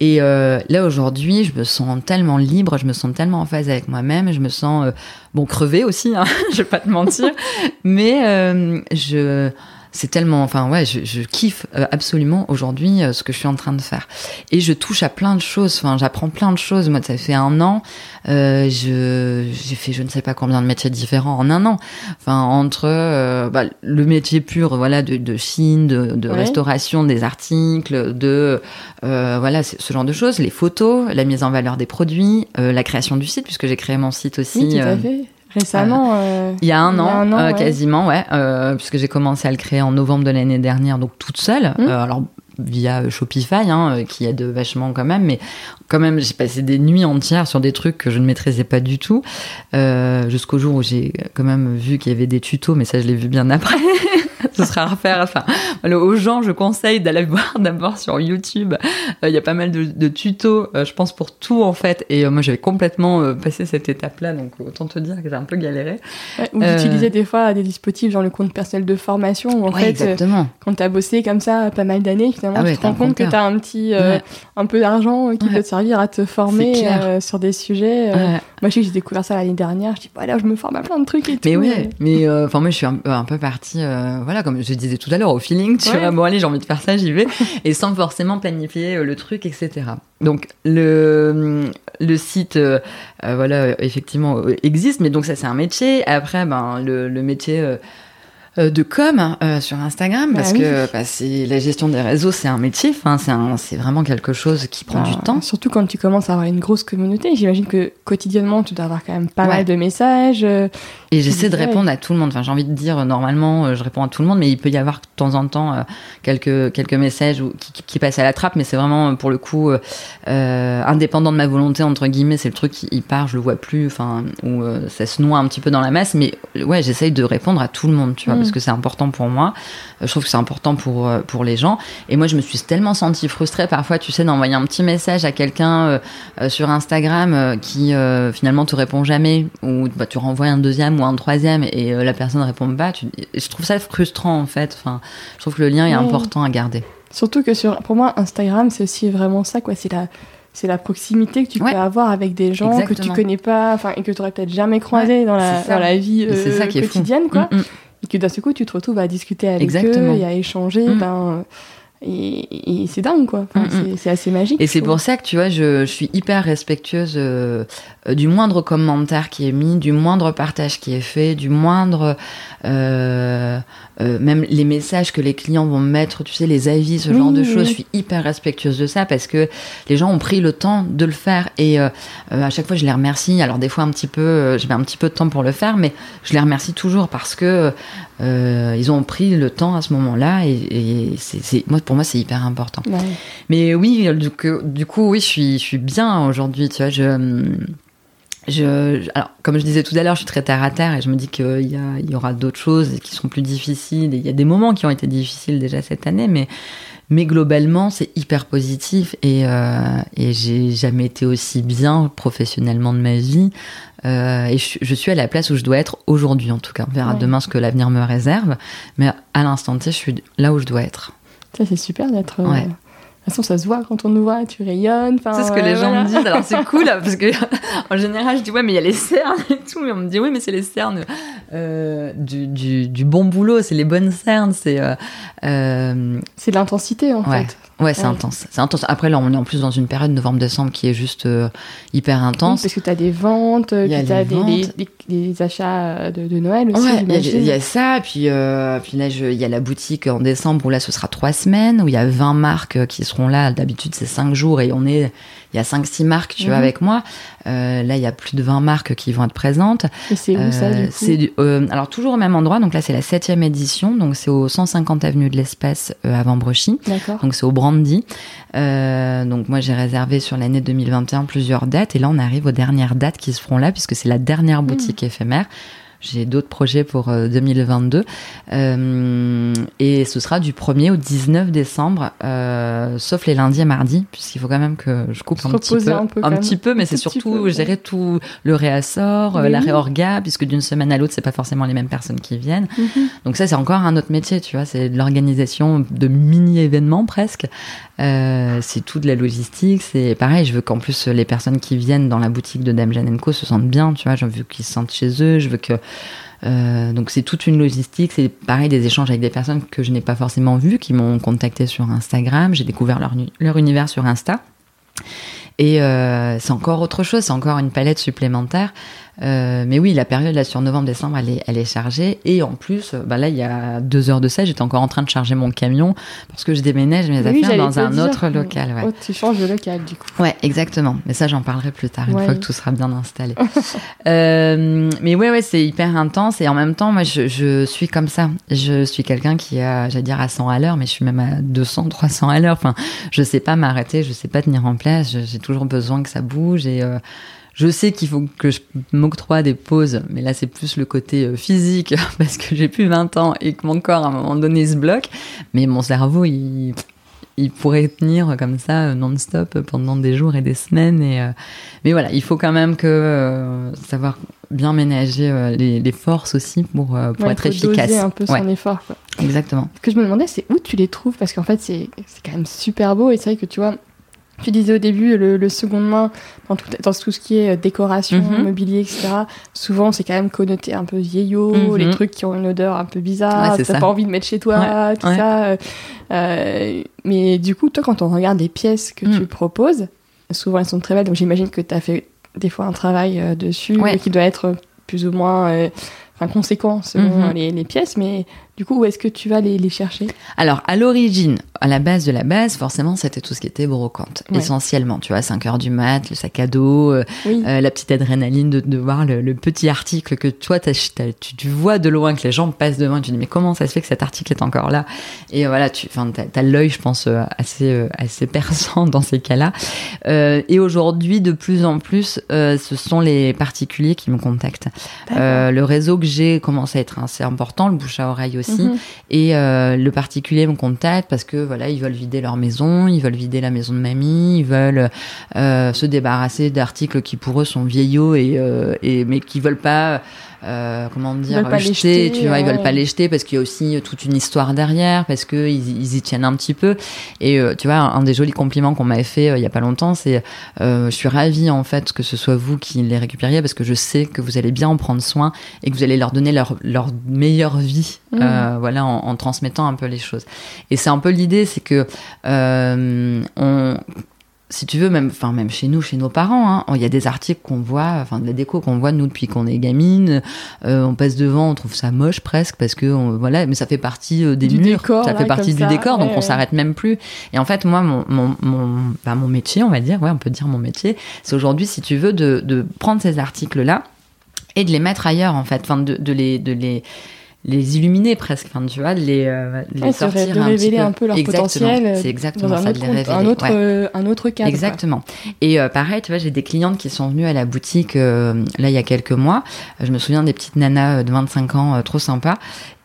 Et euh, là aujourd'hui, je me sens tellement libre, je me sens tellement en phase avec moi-même, je me sens euh, bon crevée aussi, hein, je vais pas te mentir, mais euh, je c'est tellement, enfin ouais, je, je kiffe euh, absolument aujourd'hui euh, ce que je suis en train de faire. Et je touche à plein de choses, enfin j'apprends plein de choses. Moi, ça fait un an, euh, je j'ai fait je ne sais pas combien de métiers différents en un an. Enfin entre euh, bah, le métier pur, voilà, de, de Chine, de, de Ouais. restauration des articles, de euh, voilà ce genre de choses, les photos, la mise en valeur des produits, euh, la création du site puisque j'ai créé mon site aussi. Oui, tout à fait. Récemment. euh, il y a un Il y a an, un an, euh, ouais. quasiment, ouais, euh, puisque j'ai commencé à le créer en novembre de l'année dernière, donc toute seule. Euh, alors via euh, Shopify, hein, euh, qui aide vachement quand même, mais quand même j'ai passé des nuits entières sur des trucs que je ne maîtrisais pas du tout, euh, jusqu'au jour où j'ai quand même vu qu'il y avait des tutos, mais ça je l'ai vu bien après. Ce sera à refaire. Enfin, aux gens, je conseille d'aller voir d'abord sur YouTube. Euh, Il y a pas mal de, de tutos, euh, je pense pour tout en fait. Et euh, moi, j'avais complètement passé cette étape-là, donc autant te dire que j'ai un peu galéré. ouais, Ou d'utiliser des fois des dispositifs genre le compte personnel de formation où en Ouais, fait exactement. quand t'as bossé comme ça pas mal d'années finalement Ah ouais, tu te rends compte que compteur. t'as un petit un peu d'argent qui peut te servir à te former sur des sujets. Moi, je sais que j'ai découvert ça l'année dernière. Je dis, bah là, je me forme à plein de trucs et tout. Mais ouais, mais enfin, moi, je suis un, un peu partie, voilà, comme je disais tout à l'heure, au feeling, tu Ouais. vois, bon, allez, j'ai envie de faire ça, j'y vais, et sans forcément planifier euh, le truc, etc. Donc, le, le site, euh, euh, voilà, euh, effectivement, euh, existe, mais donc ça, c'est un métier. Après, ben, le, le métier. Euh, de com euh, sur Instagram Bah parce oui. que bah, c'est la gestion des réseaux c'est un métier enfin c'est vraiment quelque chose qui prend du Ah, temps Surtout quand tu commences à avoir une grosse communauté. J'imagine que quotidiennement, tu dois avoir quand même pas Ouais. mal de messages. euh, Et j'essaie de répondre à tout le monde. Enfin, j'ai envie de dire, euh, normalement, je réponds à tout le monde, mais il peut y avoir de temps en temps euh, quelques, quelques messages qui, qui- qui passent à la trappe, mais c'est vraiment, pour le coup, indépendant de ma volonté, entre guillemets, c'est le truc qui il part, je le vois plus, enfin, ou euh, ça se noie un petit peu dans la masse, mais ouais, j'essaye de répondre à tout le monde, tu vois. Parce que c'est important pour moi. Euh, Je trouve que c'est important pour, euh, pour les gens. Et moi, je me suis tellement sentie frustrée parfois, tu sais, d'envoyer un petit message à quelqu'un euh, euh, sur Instagram euh, qui finalement te répond jamais, ou bah, tu renvoies un deuxième ou un troisième et la personne ne répond pas. Tu... Je trouve ça frustrant en fait. Enfin, je trouve que le lien est important à garder. Surtout que sur, pour moi, Instagram, c'est aussi vraiment ça, quoi. C'est la, c'est la proximité que tu Ouais. peux avoir avec des gens que tu connais pas, enfin, et que tu aurais peut-être jamais croisé dans, la, dans la vie euh, est quotidienne, quoi. Mm, mm. Et que d'un seul coup, tu te retrouves à discuter avec Exactement. eux et à échanger. Mm. Ben, et, et c'est dingue, quoi. Enfin, Mm, mm. c'est- assez magique. Et c'est pour ça que tu vois, je, je suis hyper respectueuse euh, euh, du moindre commentaire qui est mis, du moindre partage qui est fait, du moindre euh, euh, même les messages que les clients vont me mettre, tu sais, les avis, ce genre de oui. choses. Je suis hyper respectueuse de ça parce que les gens ont pris le temps de le faire et à chaque fois je les remercie. Alors des fois un petit peu, je mets un petit peu de temps pour le faire, mais je les remercie toujours parce que euh, ils ont pris le temps à ce moment-là et, et c'est, c'est- moi pour moi c'est hyper important. Ouais. Mais oui, du coup, du coup, oui, je suis, je suis bien aujourd'hui, tu vois. Je, je, alors, comme je disais tout à l'heure, je suis très terre à terre et je me dis qu'il y, a- il y aura d'autres choses qui seront plus difficiles. Et il y a des moments qui ont été difficiles déjà cette année, mais, mais globalement, c'est hyper positif et, euh, et j'ai jamais été aussi bien professionnellement de ma vie. Euh, et je, je suis à la place où je dois être aujourd'hui, en tout cas. On verra Ouais. demain ce que l'avenir me réserve, mais à l'instant T, je suis là où je dois être. Ça, c'est super d'être. euh, Ouais. De toute façon, ça se voit quand on nous voit, tu rayonnes. C'est ce que les euh, gens voilà. me disent. Alors c'est cool parce que en général je dis ouais mais il y a les cernes et tout, mais on me dit oui mais c'est les cernes euh, du, du, du bon boulot, c'est les bonnes cernes, c'est euh, euh, C'est de l'intensité, en Ouais. fait. ouais c'est Ouais. intense, c'est intense. Après là on est en plus dans une période novembre-décembre qui est juste euh, hyper Oui, intense. parce que tu as des ventes, puis tu as des, achats de, de Noël aussi. Ouais, il y a- y, ça, puis, euh, puis là, il y a la boutique en décembre où là, ce sera trois semaines, où il y a 20 marques qui seront là. D'habitude, c'est cinq jours et on est, il y a 5-6 marques, tu vois, Mhm. avec moi. Euh, là, il y a plus de 20 marques qui vont être présentes. Et c'est où ça, Euh, du coup c'est du- euh, alors toujours au même endroit, donc là c'est la septième édition, donc c'est au 150 avenue de l'Espace euh, à Vambrochy, D'accord. donc c'est au Brandy. Euh, donc moi j'ai réservé sur l'année 2021 plusieurs dates et là on arrive aux dernières dates qui se feront là puisque c'est la dernière boutique éphémère. J'ai d'autres projets pour euh, 2022 Euh, et ce sera du 1er au 19 décembre, euh, sauf les lundis et mardis puisqu'il faut quand même que je coupe un petit peu, un peu, petit peu, mais c'est surtout gérer tout le réassort, euh, la réorga, puisque d'une semaine à l'autre c'est pas forcément les mêmes personnes qui viennent. Mhm. Donc ça, c'est encore un autre métier, tu vois. C'est de l'organisation de mini-événements presque. Euh, c'est tout de la logistique. C'est pareil, je veux qu'en plus les personnes qui viennent dans la boutique de Dame Jeanne Co se sentent bien, tu vois. Je veux qu'ils se sentent chez eux. Je veux que... euh, donc c'est toute une logistique. C'est pareil des échanges avec des personnes que je n'ai pas forcément vues, qui m'ont contacté sur Instagram. J'ai découvert leur, univers sur Insta. Et euh, c'est encore autre chose, c'est encore une palette supplémentaire. Euh, mais oui, la période là sur novembre-décembre, elle est, elle est chargée. Et en plus, euh, bah là, il y a deux heures de ça, j'étais encore en train de charger mon camion parce que je déménage mes Oui, affaires dans un dire. autre local. Ouais. Oh, tu changes de local, du coup. Ouais, exactement. Mais ça, j'en parlerai plus tard, une Ouais. fois que tout sera bien installé. Euh, mais ouais, ouais, c'est hyper intense. Et en même temps, moi, je, je suis comme ça. Je suis quelqu'un qui a, j'allais dire, à 100 à l'heure, mais je suis même à 200, 300 à l'heure. Enfin, je sais pas m'arrêter, je sais pas tenir en place. J'ai toujours besoin que ça bouge. Et euh, je sais qu'il faut que je m'octroie des pauses. Mais là, c'est plus le côté euh, physique, parce que j'ai plus 20 ans et que mon corps, à un moment donné, se bloque. Mais mon cerveau, il il pourrait tenir comme ça euh, non-stop pendant des jours et des semaines. Et, euh, mais voilà, il faut quand même que euh, savoir bien ménager euh, les, les forces aussi pour, pour Ouais, être faut efficace. doser un peu son effort, quoi. exactement. Ce que je me demandais, c'est où tu les trouves Parce qu'en fait, c'est quand même super beau. Et c'est vrai que tu vois, Tu disais au début, le, le seconde main, dans tout, dans tout ce qui est euh, décoration, Mhm. mobilier, etc., souvent c'est quand même connoté un peu vieillot, Mhm. les trucs qui ont une odeur un peu bizarre, Ouais, t'as pas envie de mettre chez toi, tout ouais. ça. euh, euh, mais du coup, toi, quand on regarde les pièces que Mm. tu proposes, souvent elles sont très belles, donc j'imagine que tu as fait des fois un travail euh, dessus qui doit être plus ou moins euh, conséquent selon Mhm. les, les pièces, mais du coup, où est-ce que tu vas les, les chercher? Alors, à l'origine, à la base de la base, forcément, c'était tout ce qui était brocante. Ouais. Essentiellement, tu vois, 5 heures du mat, le sac à dos, euh, Oui. euh, la petite adrénaline de, de voir le, le petit article que toi, tu, tu vois de loin, que les gens passent devant, et tu te dis, mais comment ça se fait que cet article est encore là? Et voilà, tu enfin, as, l'œil, je pense, euh, assez, assez perçant dans ces cas-là. Euh, et aujourd'hui, de plus en plus, euh, ce sont les particuliers qui me contactent. Le réseau que j'ai commence à être assez important, le bouche à oreille aussi. Mhm. Et euh, le particulier me contacte parce que voilà, ils veulent vider leur maison, ils veulent vider la maison de mamie, ils veulent euh, se débarrasser d'articles qui pour eux sont vieillots et, euh, et mais qui veulent pas euh, comment dire les jeter, tu vois, ils veulent pas les jeter parce qu'il y a aussi toute une histoire derrière, parce que ils, ils y tiennent un petit peu. Et euh, tu vois, un des jolis compliments qu'on m'avait fait euh, il y a pas longtemps, c'est euh, je suis ravie en fait que ce soit vous qui les récupériez parce que je sais que vous allez bien en prendre soin et que vous allez leur donner leur, leur meilleure vie, Mmh. euh, voilà, en, en transmettant un peu les choses. Et c'est un peu l'idée, c'est que euh, on si tu veux, même, enfin, même chez nous, chez nos parents, hein, il y a des articles qu'on voit, enfin, de la déco qu'on voit nous depuis qu'on est gamine. euh, on passe devant, on trouve ça moche presque parce que, on- voilà, mais ça fait partie euh, des Du murs, décor, ça là, fait partie du ça, décor, donc ouais, on s'arrête même plus. Et en fait, moi, mon, mon, mon, bah, mon métier, on va dire, ouais, on peut dire mon métier, c'est aujourd'hui, si tu veux, de, de prendre ces articles-là et de les mettre ailleurs, en fait, enfin, de, de les, de les les illuminer presque, enfin, tu vois, les, euh, les Ouais, sortir de un petit révéler peu. un peu leur Exactement, potentiel, euh, C'est exactement un ça, autre, de les révéler. un autre, ouais. euh, un autre cadre. quoi. Exactement. Et euh, pareil, tu vois, j'ai des clientes qui sont venues à la boutique euh, là il y a quelques mois. Je me souviens des petites nanas de 25 ans, euh, trop sympas.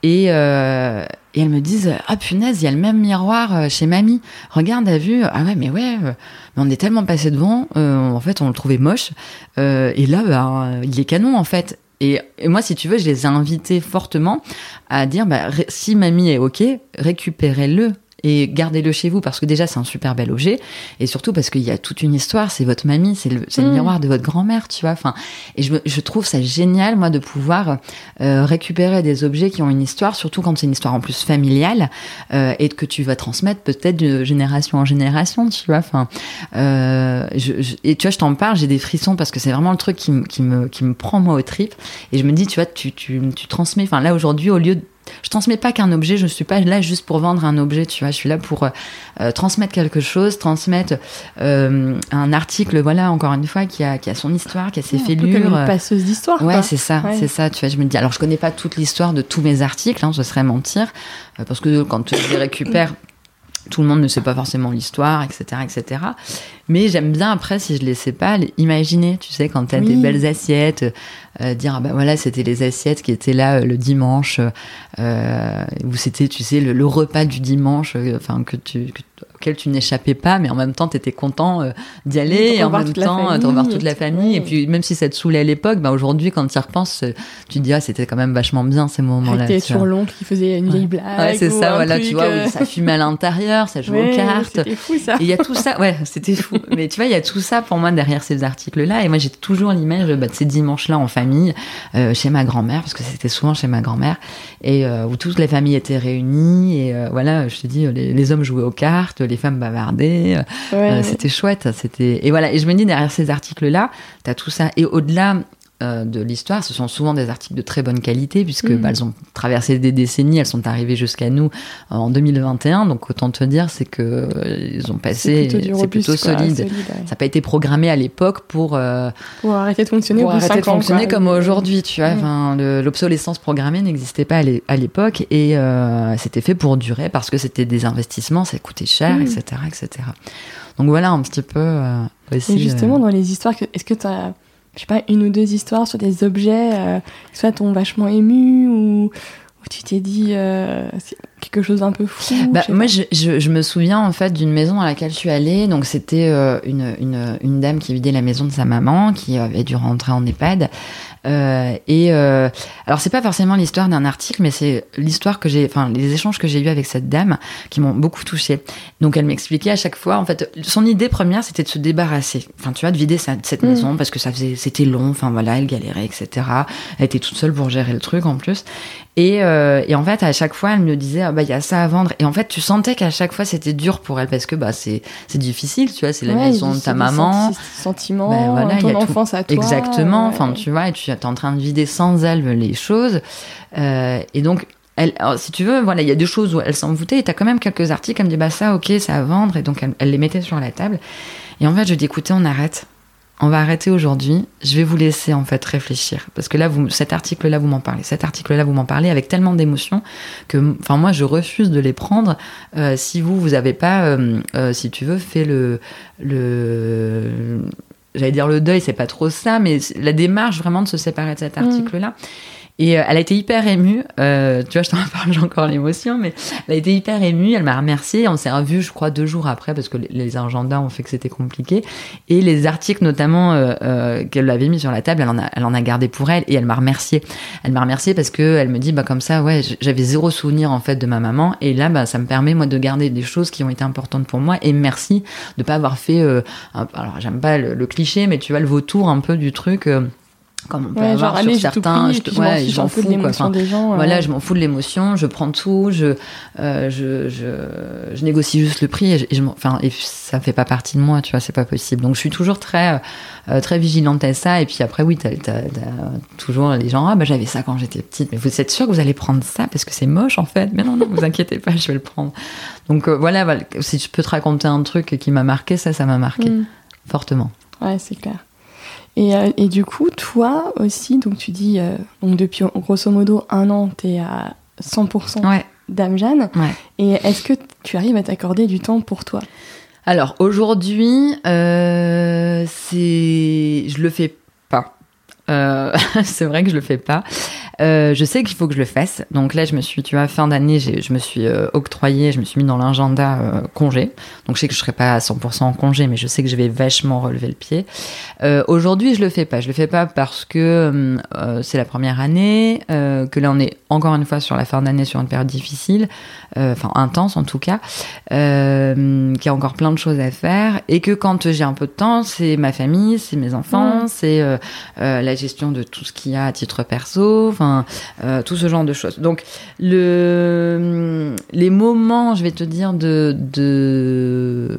Et, euh, et elles me disent ah punaise, il y a le même miroir chez mamie. Regarde, t'as vu? Ah ouais, mais ouais. euh, mais on est tellement passé devant. euh, en fait, on le trouvait moche. Euh, et là, bah, il est canon en fait. Et, moi, si tu veux, je les ai invités fortement à dire bah, si mamie est ok, récupérez-le et gardez-le chez vous parce que déjà c'est un super bel objet et surtout parce qu'il y a toute une histoire. C'est votre mamie, c'est le, c'est le Mm. miroir de votre grand-mère, tu vois. Enfin, et je, je trouve ça génial moi de pouvoir euh, récupérer des objets qui ont une histoire, surtout quand c'est une histoire en plus familiale euh, et que tu vas transmettre peut-être de génération en génération, tu vois. Enfin, euh, je, je- et tu vois, je t'en parle, j'ai des frissons parce que c'est vraiment le truc qui, me- qui me qui me prend moi au trip et je me dis, tu vois, tu tu, tu transmets. Enfin là aujourd'hui, au lieu de je transmets pas qu'un objet, je suis pas là juste pour vendre un objet, tu vois, je suis là pour euh, euh, transmettre quelque chose, transmettre euh, un article, voilà, encore une fois, qui a, qui a son histoire, qui a ses Un peu félures. comme euh, une passeuse d'histoire. Ouais, c'est ça, Ouais. c'est ça. Tu vois, je me dis, alors je connais pas toute l'histoire de tous mes articles, hein, ce serait mentir, euh, parce que quand je les récupère, tout le monde ne sait pas forcément l'histoire, etc., etc. Mais j'aime bien après, si je les sais pas, les imaginer. Tu sais, quand tu as Oui. des belles assiettes, euh, dire ah bah voilà, c'était les assiettes qui étaient là euh, le dimanche, euh, où c'était, tu sais, le, le repas du dimanche, euh, enfin que tu que- auquel tu n'échappais pas, mais en même temps, tu étais content euh, d'y aller, et en même temps, de revoir toute la famille. Et puis, même si ça te saoulait à l'époque, bah aujourd'hui, quand tu y repenses, euh, tu te dis, ah, c'était quand même vachement bien ces moments-là. Tu vois. toujours l'oncle qui faisait une Ouais. vieille blague. Ouais, c'est ça, voilà, tu vois, euh, où ça fumait à l'intérieur, ça jouait ouais, aux cartes. C'était fou ça. Et il y a tout ça, ouais, c'était fou. Mais tu vois, il y a tout ça pour moi derrière ces articles-là. Et moi, j'ai toujours l'image bah, de ces dimanches-là en famille, euh, chez ma grand-mère, parce que c'était souvent chez ma grand-mère, et euh, où toutes les familles étaient réunies. Et voilà, je te dis, les, les hommes jouaient aux cartes, les femmes bavardaient. euh, Ouais, euh, ouais. c'était chouette. C'était et voilà. Et je me dis derrière ces articles-là, t'as tout ça. Et au-delà euh, de l'histoire, ce sont souvent des articles de très bonne qualité puisque Mhm. bah, elles ont traversé des décennies, elles sont arrivées jusqu'à nous en 2021. Donc autant te dire, c'est que euh, ils ont passé, C'est plutôt, plutôt solide. solide, ouais. Ça n'a pas été programmé à l'époque pour, euh, Pour arrêter de fonctionner pour arrêter de fonctionner comme aujourd'hui, tu vois. Mm. L'obsolescence programmée n'existait pas à l'é- à l'époque et euh, c'était fait pour durer parce que c'était des investissements, ça coûtait cher, Mm. etc., etc. Donc voilà un petit peu euh, aussi. Et justement, euh, dans les histoires, est-ce que tu as, je sais pas, une ou deux histoires sur des objets euh, qui soit t'ont vachement ému ou, ou tu t'es dit, euh, c'est- quelque chose d'un peu fou bah, Moi, je, je, je me souviens en fait d'une maison à laquelle je suis allée. Donc, c'était euh, une, une, une dame qui vidait la maison de sa maman, qui avait dû rentrer en EHPAD. Euh, et euh, alors, c'est pas forcément l'histoire d'un article, mais c'est l'histoire que j'ai, enfin, les échanges que j'ai eus avec cette dame qui m'ont beaucoup touchée. Donc, elle m'expliquait à chaque fois, en fait, son idée première, c'était de se débarrasser. Enfin, tu vois, de vider sa- cette Mm. maison parce que ça faisait, c'était long. Enfin, voilà, elle galérait, etc. Elle était toute seule pour gérer le truc en plus. Et, euh, et en fait, à chaque fois, elle me disait, ah bah, il y a ça à vendre. Et en fait, tu sentais qu'à chaque fois, c'était dur pour elle parce que bah, c'est, c'est difficile, tu vois, c'est la Ouais, maison de ta maman. senti- sentiments, Ben voilà, il ton y a tout- enfance à toi. Exactement. Enfin, tu vois, et tu es en train de vider sans elle les choses. Euh, et donc, elle, alors, si tu veux, voilà, il y a des choses où elle s'en foutait. Et t'as quand même quelques articles. Elle me dit, bah ça, ok, ça à vendre. Et donc, elle, elle les mettait sur la table. Et en fait, je dis, écoutez, on arrête. On va arrêter aujourd'hui. Je vais vous laisser en fait réfléchir parce que là, vous, cet article-là, vous m'en parlez. Cet article-là, vous m'en parlez avec tellement d'émotions que, enfin, moi, je refuse de les prendre euh, si vous, vous avez pas, euh, euh, si tu veux, fait le, le, j'allais dire le deuil, c'est pas trop ça, mais la démarche vraiment de se séparer de cet Mm. article-là. Et euh, elle a été hyper émue. euh, tu vois, je t'en parle, j'ai encore l'émotion, mais elle a été hyper émue. Elle m'a remercié. On s'est revu, je crois, deux jours après parce que les, agendas ont fait que c'était compliqué. Et les articles, notamment euh, euh, qu'elle avait mis sur la table, elle en a, elle en a gardé pour elle et elle m'a remercié. Elle m'a remercié parce que elle me dit, bah comme ça, ouais, j'avais zéro souvenir en fait de ma maman. Et là, bah ça me permet moi de garder des choses qui ont été importantes pour moi. Et merci de pas avoir fait. euh, alors j'aime pas le, le cliché, mais tu vois le vautour un peu du truc. Comme on peut Ouais, avoir genre, sur certains, je je ouais, j'en fous quoi. Enfin, des gens. euh. voilà, je m'en fous de l'émotion, je prends tout, je, euh, je, je, je négocie juste le prix et, je, et je enfin, et ça fait pas partie de moi, tu vois, c'est pas possible. Donc je suis toujours très, euh, très vigilante à ça. Et puis après, oui, t'as, t'as- t'as toujours les gens, ah bah j'avais ça quand j'étais petite, mais vous êtes sûr que vous allez prendre ça parce que c'est moche en fait? Mais non, non, vous inquiétez pas, je vais le prendre. Donc voilà, voilà, si je peux te raconter un truc qui m'a marqué, ça, ça m'a marqué Mm. fortement. Ouais, c'est clair. Et, euh, et du coup, toi aussi, donc tu dis, euh, donc depuis grosso modo un an, t'es à 100% Ouais, Dame Jeanne. ouais. Et est-ce que tu arrives à t'accorder du temps pour toi? Alors aujourd'hui, euh, c'est, je le fais pas. Euh, c'est vrai que je le fais pas. Euh, je sais qu'il faut que je le fasse. Donc là, je me suis, tu vois, fin d'année, je me suis euh, octroyé, je me suis mis dans l'agenda euh, congé. Donc je sais que je serai pas à 100% en congé, mais je sais que je vais vachement relever le pied. Euh, Aujourd'hui, je le fais pas. Je le fais pas parce que euh, c'est la première année, que là on est encore une fois sur la fin d'année sur une période difficile, euh, enfin intense en tout cas, euh, qu'il y a encore plein de choses à faire et que quand j'ai un peu de temps, c'est ma famille, c'est mes enfants, Mm. c'est euh, euh, la gestion de tout ce qu'il y a à titre perso, enfin euh, tout ce genre de choses. Donc le les moments, je vais te dire de de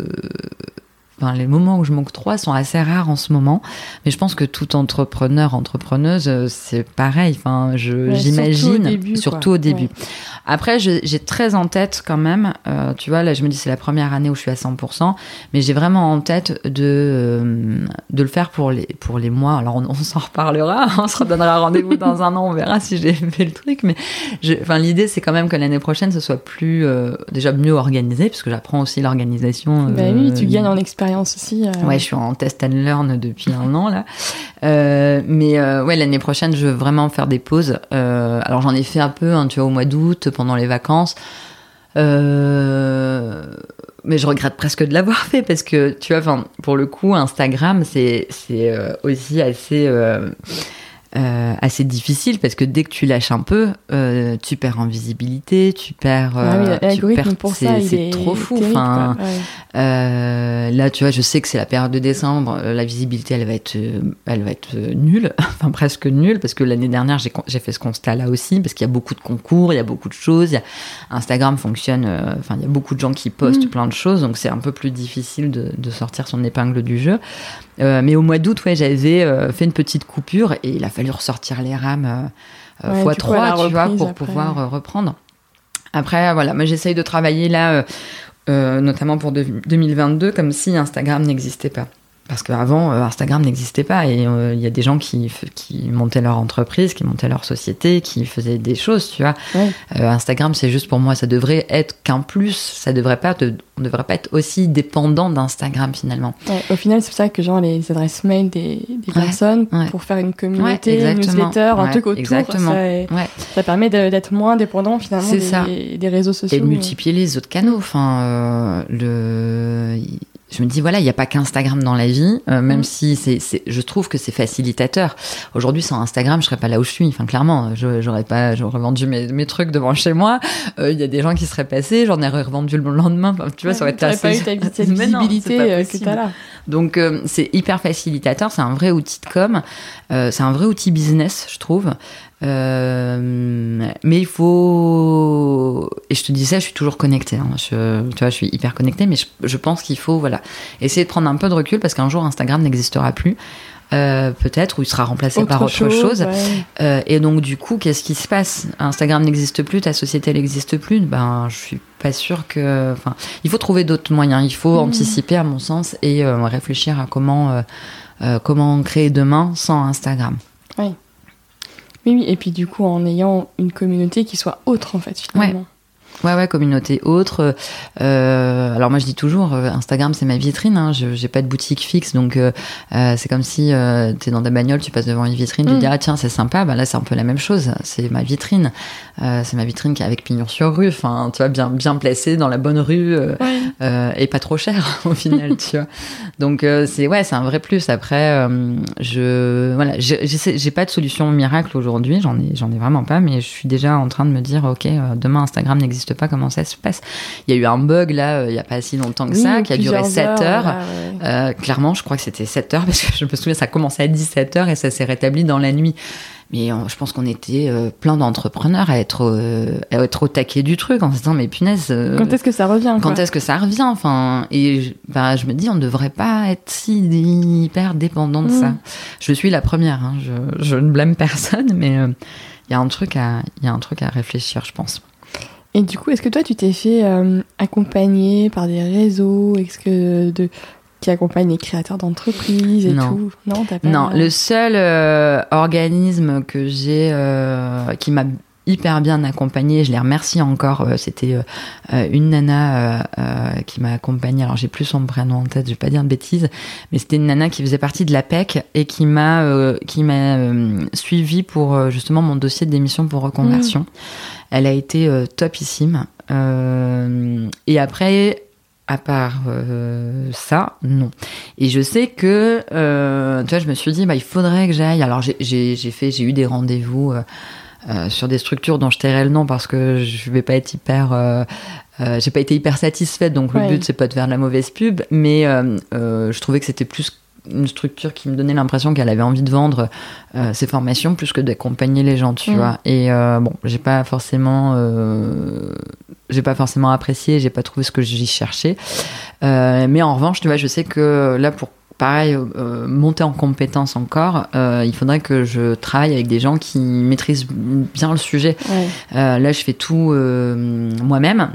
Enfin, les moments où je m'octroie sont assez rares en ce moment, mais je pense que tout entrepreneur, entrepreneuse, euh, c'est pareil. Enfin, je Ouais, j'imagine, surtout au début, surtout quoi. au début. Ouais. Après, j'ai très en tête quand même, euh, tu vois, là je me dis c'est la première année où je suis à 100%, mais j'ai vraiment en tête de, euh, de le faire pour les, pour les mois. Alors on, on s'en reparlera, on se redonnera rendez-vous dans un an, on verra si j'ai fait le truc, mais l'idée c'est quand même que l'année prochaine ce soit plus, euh, déjà mieux organisé, parce que j'apprends aussi l'organisation. Bah oui, tu gagnes en expérience aussi. Ouais, je suis en test and learn depuis un an là. Mais ouais, l'année prochaine, je veux vraiment faire des pauses. Alors j'en ai fait un peu, hein, tu vois, au mois d'août, pendant les vacances. Euh, mais je regrette presque de l'avoir fait parce que tu vois, pour le coup, Instagram, c'est c'est euh, aussi assez euh, euh, assez difficile parce que dès que tu lâches un peu, euh, tu perds en visibilité, tu perds. Ah oui, euh, tu perds- pour c'est- ça, c'est est trop fou. terrible, Enfin, quoi. Ouais. là, tu vois, je sais que c'est la période de décembre. La visibilité, elle va être, elle va être nulle, enfin presque nulle, parce que l'année dernière, j'ai fait ce constat-là aussi, parce qu'il y a beaucoup de concours, il y a beaucoup de choses. il y a- Instagram fonctionne, enfin, il y a beaucoup de gens qui postent Mm. plein de choses, donc c'est un peu plus difficile de, de sortir son épingle du jeu. Mais au mois d'août, ouais, j'avais fait une petite coupure et il a fallu ressortir les rames euh, Ouais, fois 3, tu vois, pour après. pouvoir euh, reprendre. Après, voilà, moi j'essaye de travailler là, euh, euh, notamment pour de- 2022, comme si Instagram n'existait pas. Parce qu'avant, euh, Instagram n'existait pas et euh, il y a des gens qui, qui montaient leur entreprise, qui montaient leur société, qui faisaient des choses, tu vois. Ouais. Euh, Instagram, c'est juste pour moi, ça devrait être qu'un plus. Ça devrait pas, te- on devrait pas être aussi dépendant d'Instagram finalement. Ouais, au final, c'est pour ça que genre les adresses mail des, des Ouais, personnes pour faire une communauté, une newsletter, un truc autour, exactement. ça, permet d'être moins dépendant finalement des, ça. des réseaux sociaux. Et de multiplier les autres canaux. Enfin, euh, le... Je me dis, voilà, il n'y a pas qu'Instagram dans la vie, euh, même Mm. si c'est, c'est- je trouve que c'est facilitateur. Aujourd'hui, sans Instagram, je serais pas là où je suis. Enfin, clairement, je, j'aurais pas, j'aurais vendu mes, mes trucs devant chez moi. Euh, Il y a des gens qui seraient passés, j'en aurais revendu le lendemain. Enfin, tu vois, ça aurait été assez. pas eu ta, non, visibilité pas euh, que t'as là. Donc euh, c'est hyper facilitateur, c'est un vrai outil de com, c'est un vrai outil business, je trouve. Euh, mais il faut et je te dis ça, je suis toujours connectée. hein. Je, tu vois, je suis hyper connectée, mais je, je pense qu'il faut voilà essayer de prendre un peu de recul parce qu'un jour Instagram n'existera plus. Euh, peut-être ou il sera remplacé par autre chose, ouais. Euh, et donc du coup, qu'est-ce qui se passe? Instagram n'existe plus, ta société n'existe plus? Ben, je suis pas sûre que. Enfin, il faut trouver d'autres moyens. Il faut Mhm. anticiper, à mon sens, et euh, réfléchir à comment euh, comment créer demain sans Instagram. Oui, oui, et puis du coup en ayant une communauté qui soit autre en fait finalement. Ouais, communauté autre. Euh, alors moi je dis toujours, euh, Instagram c'est ma vitrine. Hein, je j'ai pas de boutique fixe, donc euh, c'est comme si euh, t'es dans ta bagnole, tu passes devant une vitrine, tu Mm. dis ah tiens c'est sympa. Bah là c'est un peu la même chose. C'est ma vitrine. C'est ma vitrine qui est avec pignon sur rue. Enfin tu vois bien bien placée dans la bonne rue. Ouais. et pas trop cher au final, tu vois. Donc c'est ouais, c'est un vrai plus. Après, je voilà, j'ai pas de solution miracle aujourd'hui, j'en ai j'en ai vraiment pas, mais je suis déjà en train de me dire ok, demain Instagram n'existe pas, comment ça se passe Il y a eu un bug là, euh, il y a pas si longtemps que Oui, ça, qui a duré plusieurs 7 heures. ouais. Euh, clairement, je crois que c'était 7 heures parce que je me souviens, ça a commencé à 17 heures et ça s'est rétabli dans la nuit. Mais euh, je pense qu'on était euh, plein d'entrepreneurs à être euh, à être au taquet du truc en se disant mais punaise. euh, Quand est-ce que ça revient quand est-ce que ça revient enfin et je, bah, je me dis on ne devrait pas être si hyper dépendant de Mm. ça je suis la première hein, je, je ne blâme personne mais il y a un truc à il y a un truc à réfléchir je pense Et du coup, est-ce que toi, tu t'es fait euh, accompagner par des réseaux? Est-ce que de qui accompagnent les créateurs d'entreprises et Non. tout? Non, t'as pas. non le seul euh, organisme que j'ai euh, qui m'a hyper bien accompagnée, je les remercie encore. euh, C'était euh, euh, une nana qui m'a accompagnée. Alors j'ai plus son prénom en tête, je vais pas dire de bêtises, mais c'était une nana qui faisait partie de l'APEC et qui m'a qui m'a euh, suivi pour justement mon dossier de démission pour reconversion. Elle a été topissime. Et après. À part euh, ça, non. Et je sais que, euh, tu vois, je me suis dit, bah, il faudrait que j'aille. Alors, j'ai- fait, j'ai eu des rendez-vous euh, euh, sur des structures dont je tairai le nom parce que je vais pas être hyper. Euh, euh, j'ai pas été hyper satisfaite, donc le but c'est pas de faire de la mauvaise pub, mais je trouvais que c'était plus une structure qui me donnait l'impression qu'elle avait envie de vendre ses formations plus que d'accompagner les gens, tu Mm. vois. Et bon, j'ai pas forcément, j'ai pas forcément apprécié, j'ai pas trouvé ce que j'y cherchais. Mais en revanche, tu vois, je sais que là pour pareil, euh, monter en compétence encore, euh, il faudrait que je travaille avec des gens qui maîtrisent bien le sujet. Ouais. Euh, là, je fais tout moi-même.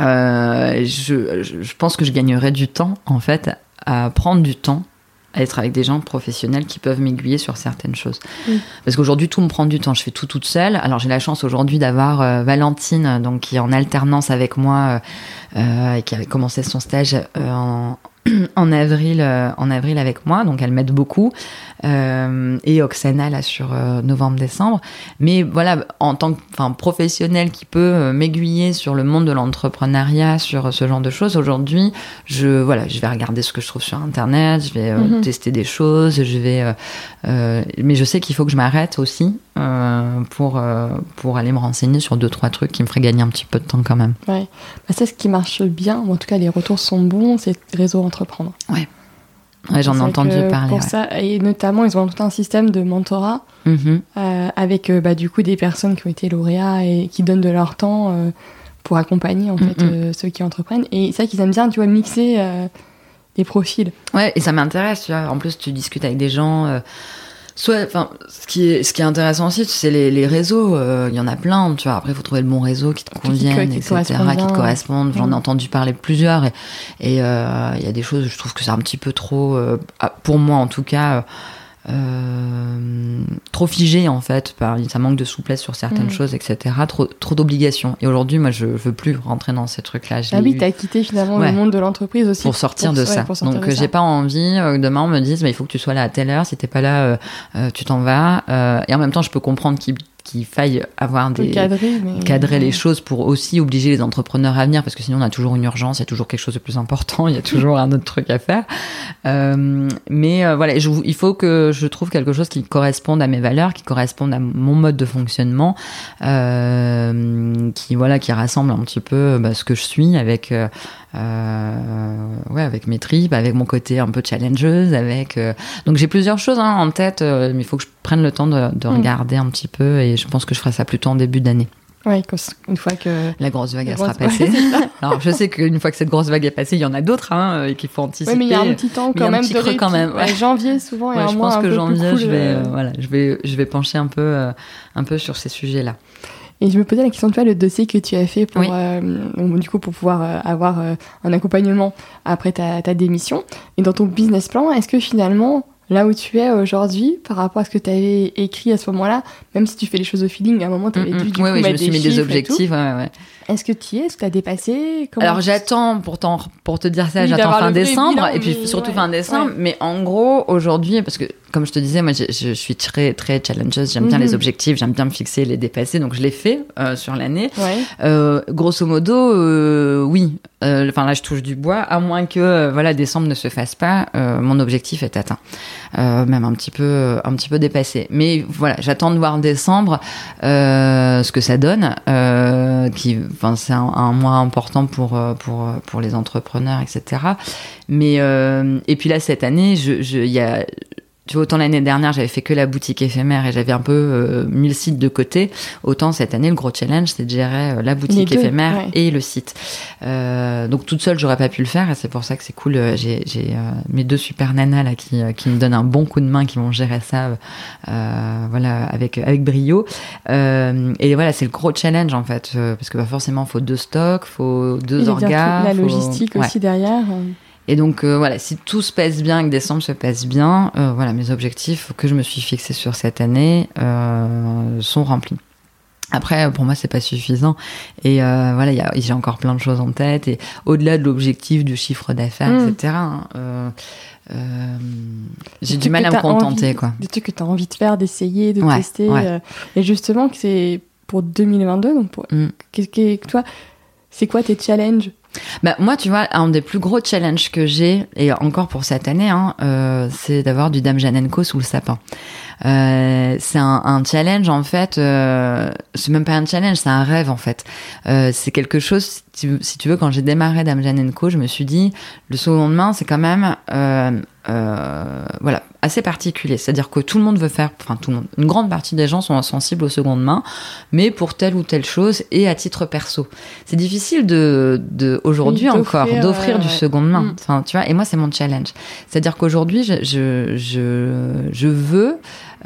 Je, pense que je gagnerais du temps, en fait, à prendre du temps à être avec des gens professionnels qui peuvent m'aiguiller sur certaines choses. Mm. Parce qu'aujourd'hui, tout me prend du temps. Je fais tout toute seule. Alors, j'ai la chance aujourd'hui d'avoir Valentine, donc qui est en alternance avec moi et qui avait commencé son stage en, en avril, euh, en avril avec moi. Donc, elle m'aide beaucoup. Euh, et Oksana là sur euh, novembre-décembre. Mais voilà, en tant que enfin, professionnel qui peut m'aiguiller sur le monde de l'entrepreneuriat, sur ce genre de choses, aujourd'hui, je voilà, je vais regarder ce que je trouve sur internet, je vais Mhm. tester des choses, je vais, mais je sais qu'il faut que je m'arrête aussi pour pour aller me renseigner sur deux trois trucs qui me feraient gagner un petit peu de temps quand même. Ouais. Bah, ça, ce qui marche bien, en tout cas les retours sont bons, c'est réseau entreprendre. Ouais, j'en ai entendu parler. Pour ouais. ça, et notamment, ils ont tout un système de mentorat Mhm. euh, avec euh, bah, du coup des personnes qui ont été lauréats et qui donnent de leur temps euh, pour accompagner en fait euh, ceux qui entreprennent. Et c'est vrai qu'ils aiment bien, tu vois, mixer des profils. Ouais, et ça m'intéresse, tu vois. En plus, tu discutes avec des gens. Euh, Soit, enfin, ce qui est, ce qui est intéressant aussi, c'est les, les réseaux. euh, Il y en a plein, tu vois. Après, il faut trouver le bon réseau qui te qui- convienne, qui etc., correspond qui te bien. correspondent. J'en ai entendu parler de plusieurs, et euh, il y a des choses, je trouve que c'est un petit peu trop, euh, ah, pour moi en tout cas, euh, trop figé en fait. Par, ça manque de souplesse sur certaines Mm. choses, etc. Trop, trop d'obligations. Et aujourd'hui, moi, je veux plus rentrer dans ces trucs-là. Ah oui, t'as quitté finalement Ouais. le monde de l'entreprise aussi. pour sortir de ouais, ça. sortir Donc euh, j'ai pas envie euh, que demain on me dise bah, il faut que tu sois là à telle heure. Si t'es pas là, euh, euh, tu t'en vas. Euh, et en même temps, je peux comprendre qu'il qu'il faille avoir des mais... cadrer les choses pour aussi obliger les entrepreneurs à venir parce que sinon on a toujours une urgence, il y a toujours quelque chose de plus important, il y a toujours un autre truc à faire. Euh, mais euh, voilà, je- il faut que je trouve quelque chose qui corresponde à mes valeurs, qui corresponde à mon mode de fonctionnement, euh, qui voilà, qui rassemble un petit peu bah, ce que je suis avec euh, euh, ouais, avec mes tripes, avec mon côté un peu challengeuse, avec euh, donc j'ai plusieurs choses hein, en tête, euh, mais il faut que je prenne le temps de, de Mm. regarder un petit peu et je pense que je ferai ça plutôt en début d'année. Quand- une fois que... La grosse vague, La elle sera passée. Alors, je sais qu'une fois que cette grosse vague est passée, il y en a d'autres, hein, et qu'il faut anticiper. Ouais, mais il y a un petit temps Mais il y a quand un même petit de quand même, ouais. janvier souvent et Ouais, un je mois pense un que peu janvier, plus je cool, vais, euh, euh, voilà, je vais, je vais pencher un peu, euh, un peu sur ces sujets-là. Et je me posais la question, tu vois, le dossier que tu as fait pour, Oui. euh, du coup, pour pouvoir euh, avoir euh, un accompagnement après ta, ta démission. Et dans ton business plan, est-ce que finalement, là où tu es aujourd'hui, par rapport à ce que tu avais écrit à ce moment-là, même si tu fais les choses au feeling, à un moment, tu avais Mm, dû mm. du oui, coup oui, je me suis mis des objectifs. ouais, ouais, ouais. Est-ce que tu y es? Est-ce que tu as dépassé? Comment- Alors j'attends pour, pour te dire ça, Oui, j'attends fin décembre bilan, et puis mais surtout ouais, fin décembre. ouais. Mais en gros aujourd'hui, parce que comme je te disais, moi je, je suis très très challengeuse, j'aime bien Mhm. les objectifs, j'aime bien me fixer, les dépasser, donc je l'ai fait euh, sur l'année. Ouais. Euh, grosso modo, euh, oui. Enfin là, je touche du bois, à moins que voilà décembre ne se fasse pas, mon objectif est atteint, même un petit peu, un petit peu dépassé. Mais voilà, j'attends de voir en décembre ce que ça donne. Qui, enfin, c'est un, un mois important pour euh, pour pour les entrepreneurs, etc. Mais euh, et puis là cette année, je, je, il y a tu vois, autant l'année dernière, j'avais fait que la boutique éphémère et j'avais un peu euh, mis le site de côté. Autant cette année, le gros challenge, c'est de gérer euh, la boutique deux, éphémère ouais. et le site. Euh, donc toute seule, j'aurais pas pu le faire et c'est pour ça que c'est cool. euh, J'ai euh, mes deux super nanas là qui, euh, qui me donnent un bon coup de main, qui vont gérer ça, voilà, avec avec brio. Euh, et voilà, c'est le gros challenge en fait, euh, parce que bah, forcément, faut deux stocks, faut deux toute la faut- logistique ouais. aussi derrière. Et donc euh, voilà, si tout se passe bien, que décembre se passe bien, euh, voilà, mes objectifs que je me suis fixés sur cette année euh, sont remplis. Après, pour moi, c'est pas suffisant. Et voilà, j'ai encore plein de choses en tête. Et au-delà de l'objectif du chiffre d'affaires, Mm. etc., hein, euh, j'ai du mal à me contenter, envie- quoi. Des trucs que tu as envie de faire, d'essayer, de Ouais, tester. ouais. euh, et justement, c'est pour 2022. Donc, pour... Mm. que toi, c'est quoi tes challenges? Bah, moi, tu vois, un des plus gros challenges que j'ai, et encore pour cette année, hein, euh, c'est d'avoir du Dame Janenko sous le sapin. Euh, c'est un, un challenge, en fait. Euh, c'est même pas un challenge, c'est un rêve, en fait. Euh, c'est quelque chose, si tu, veux, quand j'ai démarré Dame Janenko, je me suis dit, le second main, c'est quand même, euh, euh, voilà, assez particulier. C'est-à-dire que tout le monde veut faire, enfin, tout le monde, une grande partie des gens sont sensibles aux secondes mains, mais pour telle ou telle chose et à titre perso. C'est difficile de, de aujourd'hui encore, d'offrir, euh, du ouais. seconde main. Mm. Enfin, tu vois, et moi, c'est mon challenge. C'est-à-dire qu'aujourd'hui, je, je, je, je veux,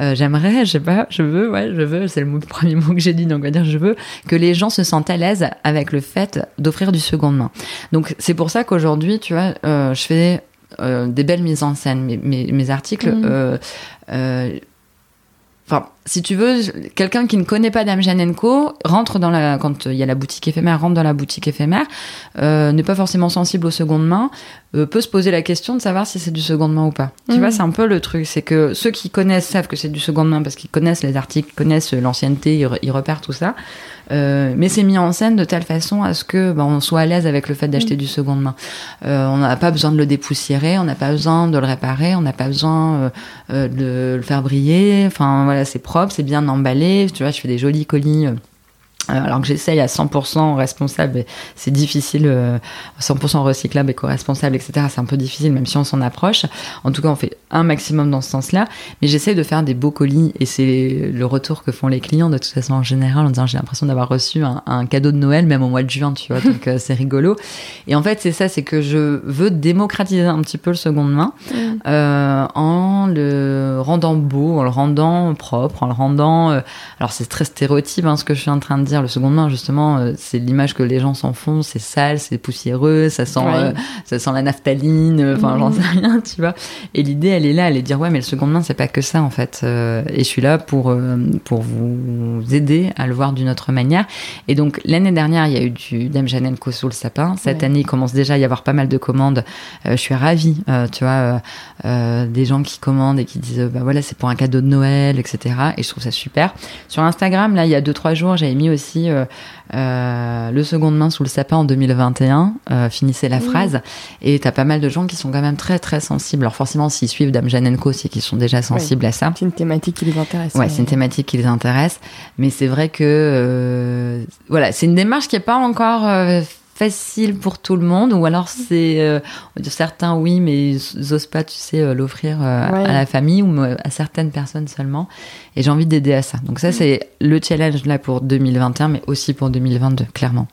euh, j'aimerais, je sais pas, je veux, ouais, je veux, c'est le mot- premier mot que j'ai dit, donc on va dire je veux, que les gens se sentent à l'aise avec le fait d'offrir du seconde main. Donc, c'est pour ça qu'aujourd'hui, tu vois, euh, je fais des belles mises en scène. Mes, mes, mes articles, Mm. euh, euh, Enfin, si tu veux, quelqu'un qui ne connaît pas Dame Janenko rentre dans la quand il y a la boutique éphémère, rentre dans la boutique éphémère, euh, n'est pas forcément sensible aux secondes mains, euh, peut se poser la question de savoir si c'est du seconde main ou pas. Tu Mhm. vois, c'est un peu le truc, c'est que ceux qui connaissent savent que c'est du seconde main parce qu'ils connaissent les articles, connaissent l'ancienneté, ils, re- ils repèrent tout ça. Euh, mais c'est mis en scène de telle façon à ce que ben, on soit à l'aise avec le fait d'acheter du seconde main. Euh, on n'a pas besoin de le dépoussiérer, on n'a pas besoin de le réparer, on n'a pas besoin euh, euh, de le faire briller. Enfin voilà, c'est propre, c'est bien emballé. Tu vois, je fais des jolis colis. Euh, Euh, alors que j'essaye à 100% responsable, c'est difficile, euh, 100% recyclable, éco-responsable, etc. C'est un peu difficile, même si on s'en approche. En tout cas, on fait un maximum dans ce sens-là. Mais j'essaye de faire des beaux colis, et c'est le retour que font les clients de toute façon en général, en disant j'ai l'impression d'avoir reçu un, un, cadeau de Noël, même au mois de juin, tu vois. Donc euh, c'est rigolo. Et en fait, c'est ça, c'est que je veux démocratiser un petit peu le seconde main Mm. euh, en le rendant beau, en le rendant propre, en le rendant. euh, alors c'est très stéréotype hein, ce que je suis en train de dire. Le second main, justement, euh, c'est l'image que les gens s'en font. C'est sale, c'est poussiéreux, ça sent, Ouais. euh, ça sent la naphtaline. euh, Enfin, j'en sais rien, tu vois. Et l'idée, elle est là, elle est de dire ouais, mais le second main, c'est pas que ça en fait. Et je suis là pour pour vous aider à le voir d'une autre manière. Et donc l'année dernière, il y a eu du Dame Co sous le sapin. Cette Ouais. année, il commence déjà à y avoir pas mal de commandes. Je suis ravie, tu vois, des gens qui commandent et qui disent bah voilà, c'est pour un cadeau de Noël, etc. Et je trouve ça super. Sur Instagram, là, il y a deux trois jours, j'avais mis aussi euh, euh, le seconde main sous le sapin en 2021. Euh, finissez la Mmh. phrase. Et t'as pas mal de gens qui sont quand même très très sensibles. Alors forcément, s'ils suivent Dame Co, c'est qu'ils sont déjà sensibles à ça. C'est une thématique qui les intéresse. Ouais, c'est une thématique qui les intéresse, mais c'est vrai que voilà, c'est une démarche qui est pas encore facile pour tout le monde, ou alors c'est euh, certains oui, mais ils osent pas, tu sais, euh, l'offrir euh, Ouais. à la famille ou euh, à certaines personnes seulement. Et j'ai envie d'aider à ça. Donc ça, c'est le challenge là pour 2021, mais aussi pour 2022, clairement.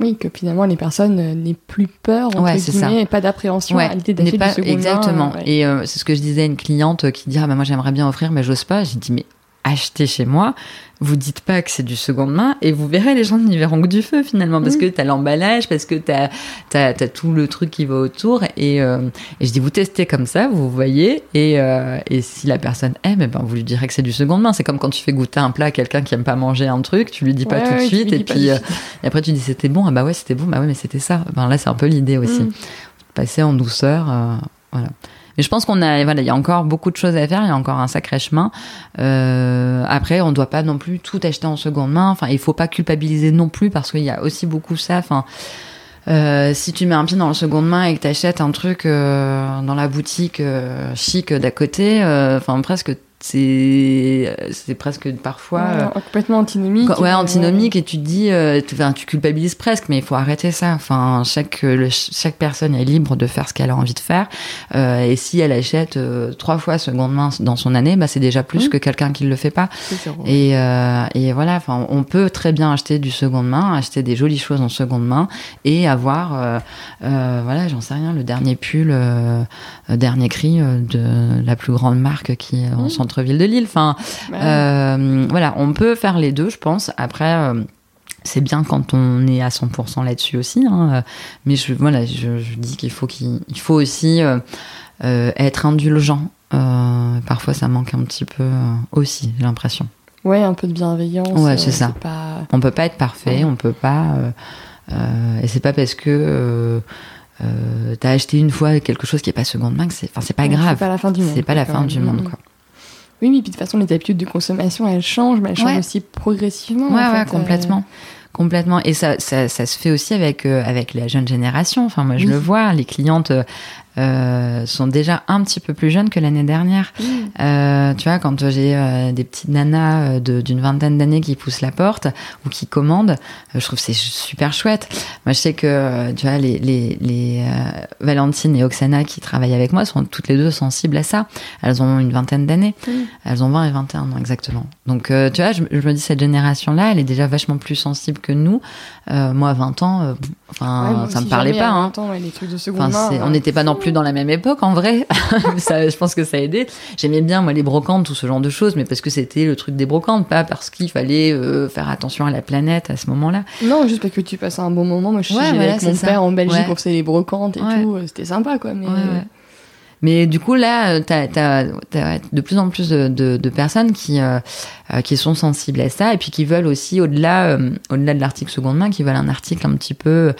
Oui, que finalement les personnes n'aient plus peur, entre Ouais, c'est ça. guillemets, et pas d'appréhension à l'idée n'est d'acheter pas du second main, exactement. ouais. Et euh, c'est ce que je disais à une cliente qui dit ah bah moi j'aimerais bien offrir mais j'ose pas. J'ai dit mais achetez chez moi. Vous dites pas que c'est du seconde main et vous verrez les gens n'y verront que du feu finalement parce que t'as l'emballage, parce que t'as as, as tout le truc qui va autour et, euh, et je dis vous testez comme ça, vous voyez et, euh, et si la personne aime, eh ben vous lui direz que c'est du seconde main. C'est comme quand tu fais goûter un plat à quelqu'un qui aime pas manger un truc, tu lui dis pas Ouais, tout de ouais, tu suite et puis euh, et après tu dis c'était bon ah bah ouais c'était bon bah ouais mais c'était ça. Ben là c'est un peu l'idée aussi Mm. passer en douceur. voilà. Mais je pense qu'on a, voilà, il y a encore beaucoup de choses à faire, il y a encore un sacré chemin. Euh, après, on ne doit pas non plus tout acheter en seconde main. Enfin, il faut pas culpabiliser non plus parce qu'il y a aussi beaucoup ça. Enfin, euh, si tu mets un pied dans le seconde main et que tu achètes un truc euh, dans la boutique euh, chic d'à côté, enfin presque c'est c'est presque parfois euh, Ouais, complètement antinomique. Quand- ouais, euh, antinomique et tu te dis, euh, tu, enfin, tu culpabilises presque, mais il faut arrêter ça. Enfin, chaque euh, le- chaque personne est libre de faire ce qu'elle a envie de faire. Euh, et si elle achète euh, trois fois seconde main dans son année, bah c'est déjà plus Mhm. que quelqu'un qui le fait pas. Et, euh, et voilà, enfin, on peut très bien acheter du seconde main, acheter des jolies choses en seconde main et avoir, euh, euh, voilà, j'en sais rien, le dernier pull, euh, euh, dernier cri euh, de la plus grande marque qui est en. Centre-ville de Lille. Enfin, Bah, euh, voilà, on peut faire les deux, je pense. Après, euh, c'est bien quand on est à 100% là-dessus aussi. hein. Mais je, voilà, je, je dis qu'il faut, qu'il il faut aussi euh, euh, être indulgent. Euh, parfois, ça manque un petit peu aussi, j'ai l'impression. Ouais, un peu de bienveillance. Ouais, c'est ça. Pas... On peut pas être parfait, Ouais. on peut pas. et c'est pas parce que t'as acheté une fois quelque chose qui est pas seconde main que c'est, enfin, c'est pas Ouais, grave. C'est pas la fin du monde. C'est pas la fin du monde, Mm. quoi. Oui, mais puis de toute façon, les habitudes de consommation, elles changent, mais elles changent Ouais. aussi progressivement. Ouais, en ouais, euh, complètement. Complètement. Et ça, ça, ça se fait aussi avec, euh, avec la jeune génération. Enfin, moi, je Oui. le vois, les clientes euh, sont déjà un petit peu plus jeunes que l'année dernière. Euh, tu vois, quand j'ai euh, des petites nanas d'une vingtaine d'années qui poussent la porte ou qui commandent, je trouve c'est super chouette. Moi, je sais que, tu vois, les, les, les Valentine et Oksana qui travaillent avec moi sont toutes les deux sensibles à ça. Elles ont une vingtaine d'années. Elles ont 20 et 21 ans, exactement. Donc, tu vois, je, je me dis, cette génération-là, elle est déjà vachement plus sensible que nous. Moi, à 20 ans, enfin, Ouais, ça me aussi, parlait pas. Hein. 20 ans, ouais, les trucs de seconde Enfin, main. c'est- on euh, n'était pas non plus dans la même époque en vrai. ça, je pense que ça a aidé. J'aimais bien moi les brocantes, tout ce genre de choses, mais parce que c'était le truc des brocantes, pas parce qu'il fallait euh, faire attention à la planète à ce moment-là. Non, juste parce que tu passes un bon moment. Moi, je suis Ouais, voilà, avec mon ça. père en Belgique, on faisait les brocantes et tout. C'était sympa, quoi. Mais. Mais du coup là, t'as as, de plus en plus de, de- de personnes qui euh, euh, qui sont sensibles à ça et puis qui veulent aussi au-delà euh, au-delà de l'article seconde main, qui veulent un article un petit peu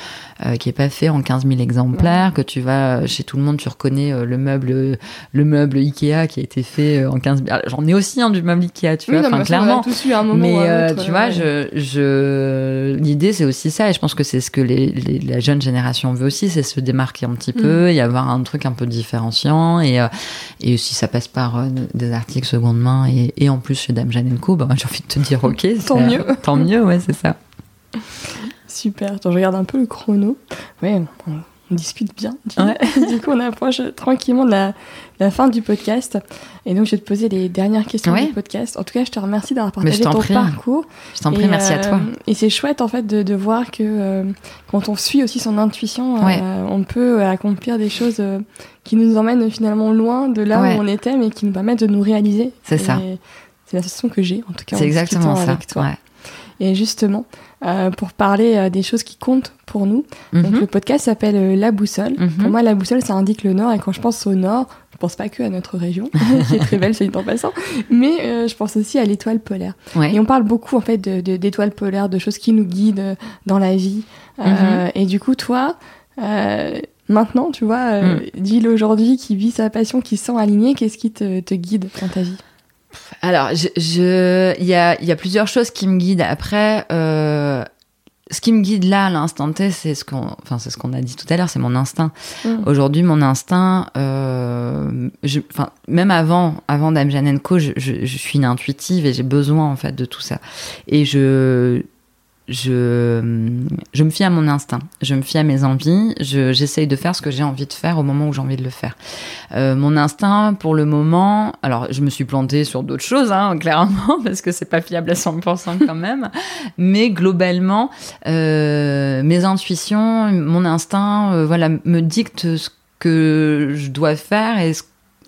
euh, qui est pas fait en 15 000 exemplaires, que tu vas chez tout le monde, tu reconnais euh, le meuble le meuble Ikea qui a été fait euh, en 15 000. Alors, J'en ai aussi hein, du meuble Ikea, tu Oui, vois, enfin clairement. un moment Mais euh, autre, tu vois, je, je... l'idée c'est aussi ça, et je pense que c'est ce que les, les- la jeune génération veut aussi, c'est se démarquer un petit Mm. peu et avoir un truc un peu différenciant. Et, euh, et si ça passe par euh, des articles seconde main et, et en plus chez Dame Jeanne Co, bah, j'ai envie de te dire ok, Tant mieux. tant mieux, ouais, c'est ça. Super. Attends, je regarde un peu le chrono. Ouais, on, discute bien. Du, Ouais. du coup, on approche tranquillement de la, la fin du podcast. Et donc, je vais te poser les dernières questions Ouais. du podcast. En tout cas, je te remercie d'avoir partagé ton prie. parcours. Je t'en prie, Et, merci à euh, toi. Et c'est chouette en fait de, de voir que euh, quand on suit aussi son intuition, Ouais. euh, on peut accomplir des choses euh, qui nous emmènent finalement loin de là où on était, mais qui nous permettent de nous réaliser. C'est ça. C'est la sensation que j'ai en tout cas. C'est exactement ça. Avec toi. Et justement, euh, pour parler euh, des choses qui comptent pour nous, donc Mhm. le podcast s'appelle euh, La Boussole. Mhm. Pour moi, la boussole, ça indique le nord. Et quand je pense au nord, je pense pas que à notre région, qui est très belle, c'est en passant, mais euh, je pense aussi à l'étoile polaire. Ouais. Et on parle beaucoup en fait de- de- d'étoiles polaires, de choses qui nous guident euh, dans la vie. Euh, Et du coup, toi, euh, maintenant, tu vois, euh, Gilles aujourd'hui qui vit sa passion, qui se sent aligné, qu'est-ce qui te, te guide dans ta vie? Alors, je, je- il y a, y a plusieurs choses qui me guident. Après, euh, ce qui me guide là, à l'instant T, c'est ce qu'on, enfin, c'est ce qu'on a dit tout à l'heure, c'est mon instinct. Mm. Aujourd'hui, mon instinct, euh, je, enfin, même avant, avant Dame Jeanne Co, je, je, je suis une intuitive et j'ai besoin en fait de tout ça. Et je, je, je me fie à mon instinct, je me fie à mes envies, je, j'essaye de faire ce que j'ai envie de faire au moment où j'ai envie de le faire. Euh, mon instinct, pour le moment, alors je me suis plantée sur d'autres choses, hein, clairement, parce que c'est pas fiable à 100% quand même, mais globalement, euh, mes intuitions, mon instinct, euh, voilà, me dicte ce que je dois faire et ce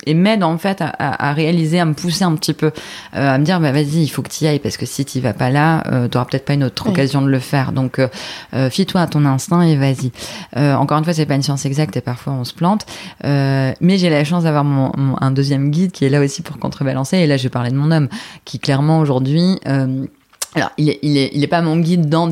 et m'aide en fait à, à- à réaliser, à me pousser un petit peu, euh, à me dire bah vas-y, il faut que tu y ailles parce que si tu vas pas là, euh, tu peut-être pas une autre occasion de le faire. Donc euh, euh, fie-toi à ton instinct et vas-y. Euh, encore une fois, c'est pas une science exacte et parfois on se plante, Euh, mais j'ai la chance d'avoir mon, mon- un deuxième guide qui est là aussi pour contrebalancer. Et là, je parler de mon homme qui clairement aujourd'hui. Alors, il est, il est, il est pas mon guide dans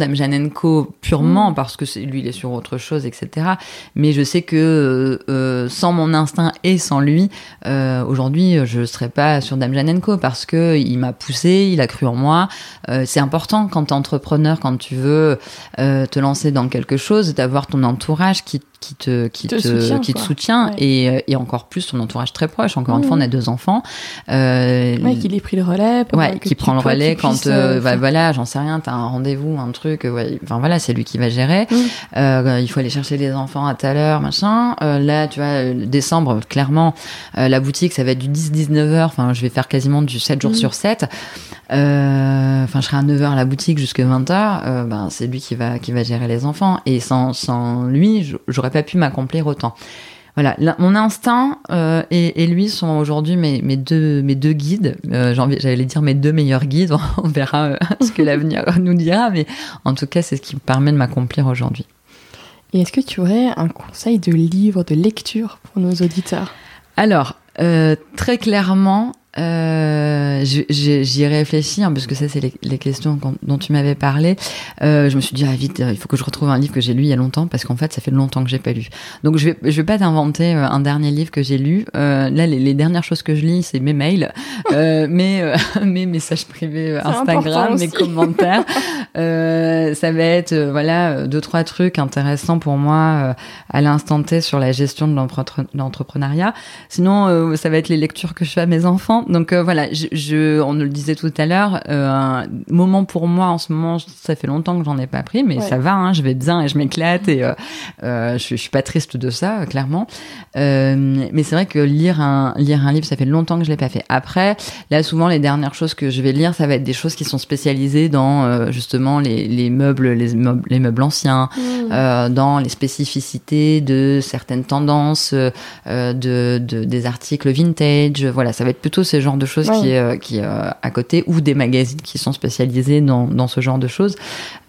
Co purement Mm. parce que c'est, lui, il est sur autre chose, etc. Mais je sais que euh, euh, sans mon instinct et sans lui, euh, aujourd'hui, je serais pas sur Co parce que il m'a poussé, il a cru en moi. Euh, c'est important quand t'es entrepreneur, quand tu veux euh, te lancer dans quelque chose, d'avoir ton entourage qui, qui te, qui Te te, soutient, qui te soutient Ouais. et, euh, et encore plus ton entourage très proche. Encore une fois, on a deux enfants. Euh, Ouais, qu'il ait pris le relais. Ouais, qui prend le relais quand, euh, euh, bah, voilà, j'en sais rien, t'as un rendez-vous, un truc, ouais, enfin voilà, c'est lui qui va gérer. Mm. Euh, il faut aller chercher les enfants à telle heure, machin. Là, tu vois, décembre, clairement, la boutique, ça va être du 10-19 heures. Enfin, je vais faire quasiment du 7 jours Mm. sur 7. Euh, Enfin, je serai à 9 heures à la boutique jusqu'à 20 heures. Ben, c'est lui qui va, qui va gérer les enfants. Et sans, sans lui, j- j'aurais pas pu m'accomplir autant. Voilà, la- mon instinct euh, et, et lui sont aujourd'hui mes, mes, deux, mes deux guides. Euh, J'allais dire mes deux meilleurs guides. On verra euh, ce que l'avenir nous dira, mais en tout cas, c'est ce qui me permet de m'accomplir aujourd'hui. Et est-ce que tu aurais un conseil de livre, de lecture pour nos auditeurs? Alors, très clairement, euh, j'y ai réfléchi, hein, parce que ça, c'est les, les questions dont tu m'avais parlé. Euh, je me suis dit, ah vite, euh, il faut que je retrouve un livre que j'ai lu il y a longtemps, parce qu'en fait, ça fait longtemps que j'ai pas lu. Donc, je vais, je vais pas t'inventer euh, un dernier livre que j'ai lu. Euh, là, les, les dernières choses que je lis, c'est mes mails, euh, mes, mes messages privés Instagram, mes commentaires. Euh, ça va être, voilà, deux, trois trucs intéressants pour moi euh, à l'instant T sur la gestion de l'entrepreneuriat. Sinon, euh, ça va être les lectures que je fais à mes enfants. Donc euh, voilà, je, je- on le disait tout à l'heure, euh, un moment pour moi en ce moment, ça fait longtemps que j'en ai pas pris, mais Ouais. ça va, hein, je vais bien et je m'éclate et euh, euh, je, je suis pas triste de ça, euh, clairement. Euh, mais c'est vrai que lire un lire un livre, ça fait longtemps que je l'ai pas fait. Après, là souvent les dernières choses que je vais lire, ça va être des choses qui sont spécialisées dans euh, justement les, les meubles, les meubles, les meubles anciens, euh, dans les spécificités de certaines tendances, de, de- des articles vintage. Voilà, ça va être plutôt ce genre de choses Ouais. qui est, euh, qui est euh, à côté ou des magazines qui sont spécialisés dans, dans ce genre de choses.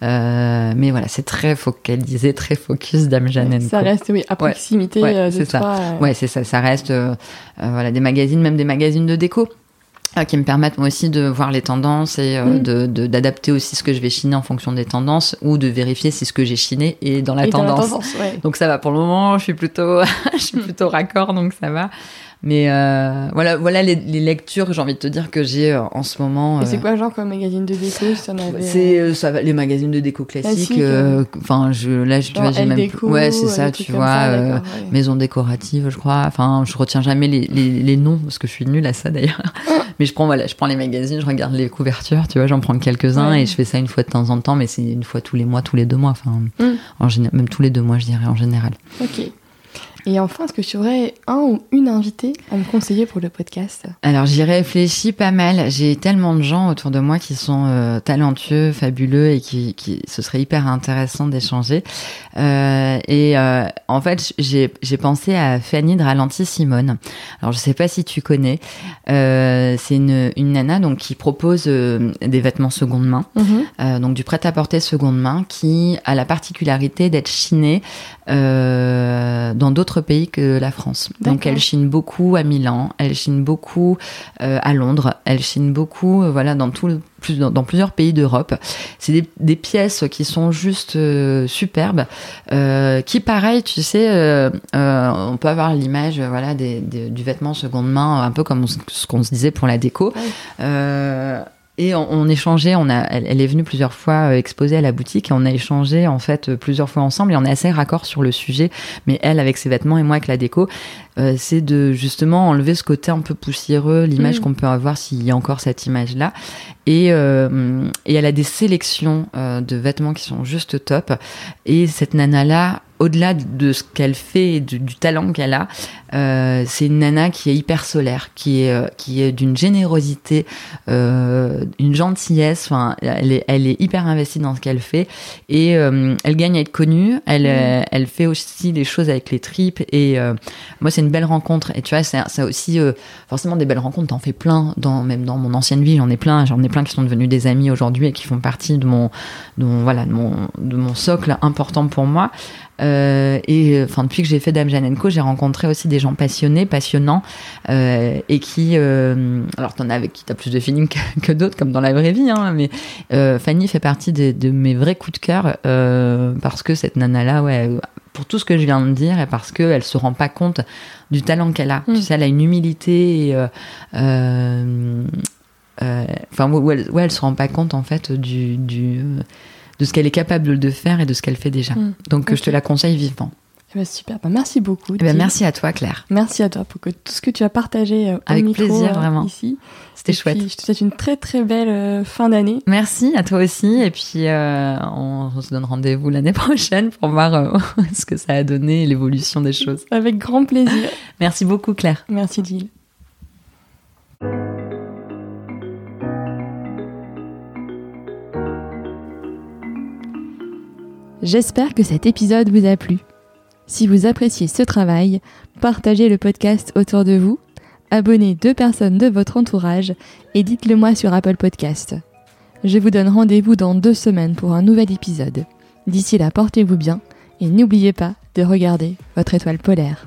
Euh, mais voilà, c'est très focalisé, très focus Dame Jeanne. Ça reste oui, à proximité Ouais, euh, de ça. toi. euh, Ouais, c'est ça. Ça reste voilà des magazines, même des magazines de déco. qui me permettent moi aussi de voir les tendances et euh, de de- d'adapter aussi ce que je vais chiner en fonction des tendances ou de vérifier si ce que j'ai chiné est dans la et dans tendance. tendance, ouais. Donc ça va pour le moment, je suis plutôt, je suis plutôt raccord, donc ça va. Mais euh, voilà, voilà les, les lectures, j'ai envie de te dire que j'ai euh, en ce moment. Et c'est euh, quoi genre comme magazine de déco si c'est euh, euh, ça les magazines de déco classiques. Classique, euh, Enfin, je là, je, tu vois, j'ai même. déco, ouais, c'est euh, ça, tu vois. ça, euh, d'accord, ouais. maison décorative, je crois. Enfin, je retiens jamais les, les, les noms parce que je suis nulle à ça d'ailleurs. Mais je prends, voilà, je prends les magazines, je regarde les couvertures, tu vois, j'en prends quelques-uns Ouais. et je fais ça une fois de temps en temps, mais c'est une fois tous les mois, tous les deux mois, enfin, Mm. en général, même tous les deux mois, je dirais en général. Ok. Et enfin, est-ce que tu aurais un ou une invitée à me conseiller pour le podcast? Alors j'y réfléchis pas mal. J'ai tellement de gens autour de moi qui sont euh, talentueux, fabuleux et qui, qui ce serait hyper intéressant d'échanger. Euh, et euh, en fait, j'ai j'ai pensé à Fanny de Ralenti Simone. Alors je sais pas si tu connais. C'est une, une nana donc qui propose des vêtements seconde main. Euh, donc du prêt-à-porter seconde main qui a la particularité d'être chiné euh, dans d'autres pays que la France. Donc elle chine beaucoup à Milan, elle chine beaucoup euh, à Londres, elle chine beaucoup euh, voilà dans tout le- plus dans, dans plusieurs pays d'Europe. C'est des, des pièces qui sont juste superbes, qui pareil, tu sais, on peut avoir l'image voilà des, des- du vêtement seconde main, un peu comme ce ce qu'on se disait pour la déco. Ouais. Et on, on échangeait, on a, elle, elle est venue plusieurs fois euh, exposer à la boutique et on a échangé en fait euh, plusieurs fois ensemble et on est assez raccord sur le sujet. Mais elle avec ses vêtements et moi avec la déco, euh, c'est de justement enlever ce côté un peu poussiéreux, l'image Mm. qu'on peut avoir s'il y a encore cette image-là. Et, euh, et elle a des sélections euh, de vêtements qui sont juste top. Et cette nana-là, au-delà de ce qu'elle fait et du, du talent qu'elle a, euh, c'est une nana qui est hyper solaire, qui est, euh, qui est d'une générosité, euh, une gentillesse. Enfin, elle est, elle est hyper investie dans ce qu'elle fait et euh, elle gagne à être connue. Elle, Mm. euh, elle fait aussi des choses avec les tripes et moi c'est une belle rencontre. Et tu vois, c'est aussi forcément des belles rencontres. T'en fais plein, dans, même dans mon ancienne vie, j'en ai plein. J'en ai plein qui sont devenus des amis aujourd'hui et qui font partie de mon, de mon voilà, de mon, de mon socle important pour moi. Euh, et euh, enfin depuis que j'ai fait Dame Jeanne Co, j'ai rencontré aussi des gens passionnés, passionnants, euh, et qui, euh, alors t'en as avec qui t'as plus de feeling que, que d'autres, comme dans la vraie vie, hein, mais euh, Fanny fait partie des- de mes vrais coups de cœur euh, parce que cette nana là, ouais, pour tout ce que je viens de dire et parce que elle se rend pas compte du talent qu'elle a. Mm. Tu sais, elle a une humilité et euh, euh, euh, enfin où elle, où elle se rend pas compte en fait du, du de ce qu'elle est capable de faire et de ce qu'elle fait déjà. Mm. Donc je te la conseille vivement. Eh ben, super, Bah, merci beaucoup. Eh ben, merci à toi Claire. Merci à toi pour que tout ce que tu as partagé euh, au Avec micro, plaisir, euh, vraiment. ici. C'était Et chouette. puis, je te souhaite une très très belle euh, fin d'année. Merci à toi aussi. Et puis, euh, on, se donne rendez-vous l'année prochaine pour voir ce que ça a donné et l'évolution des choses. Avec grand plaisir. Merci beaucoup, Claire. Merci Jill. J'espère que cet épisode vous a plu. Si vous appréciez ce travail, partagez le podcast autour de vous, abonnez deux personnes de votre entourage et dites-le moi sur Apple Podcast. Je vous donne rendez-vous dans deux semaines pour un nouvel épisode. D'ici là, portez-vous bien et n'oubliez pas de regarder votre étoile polaire.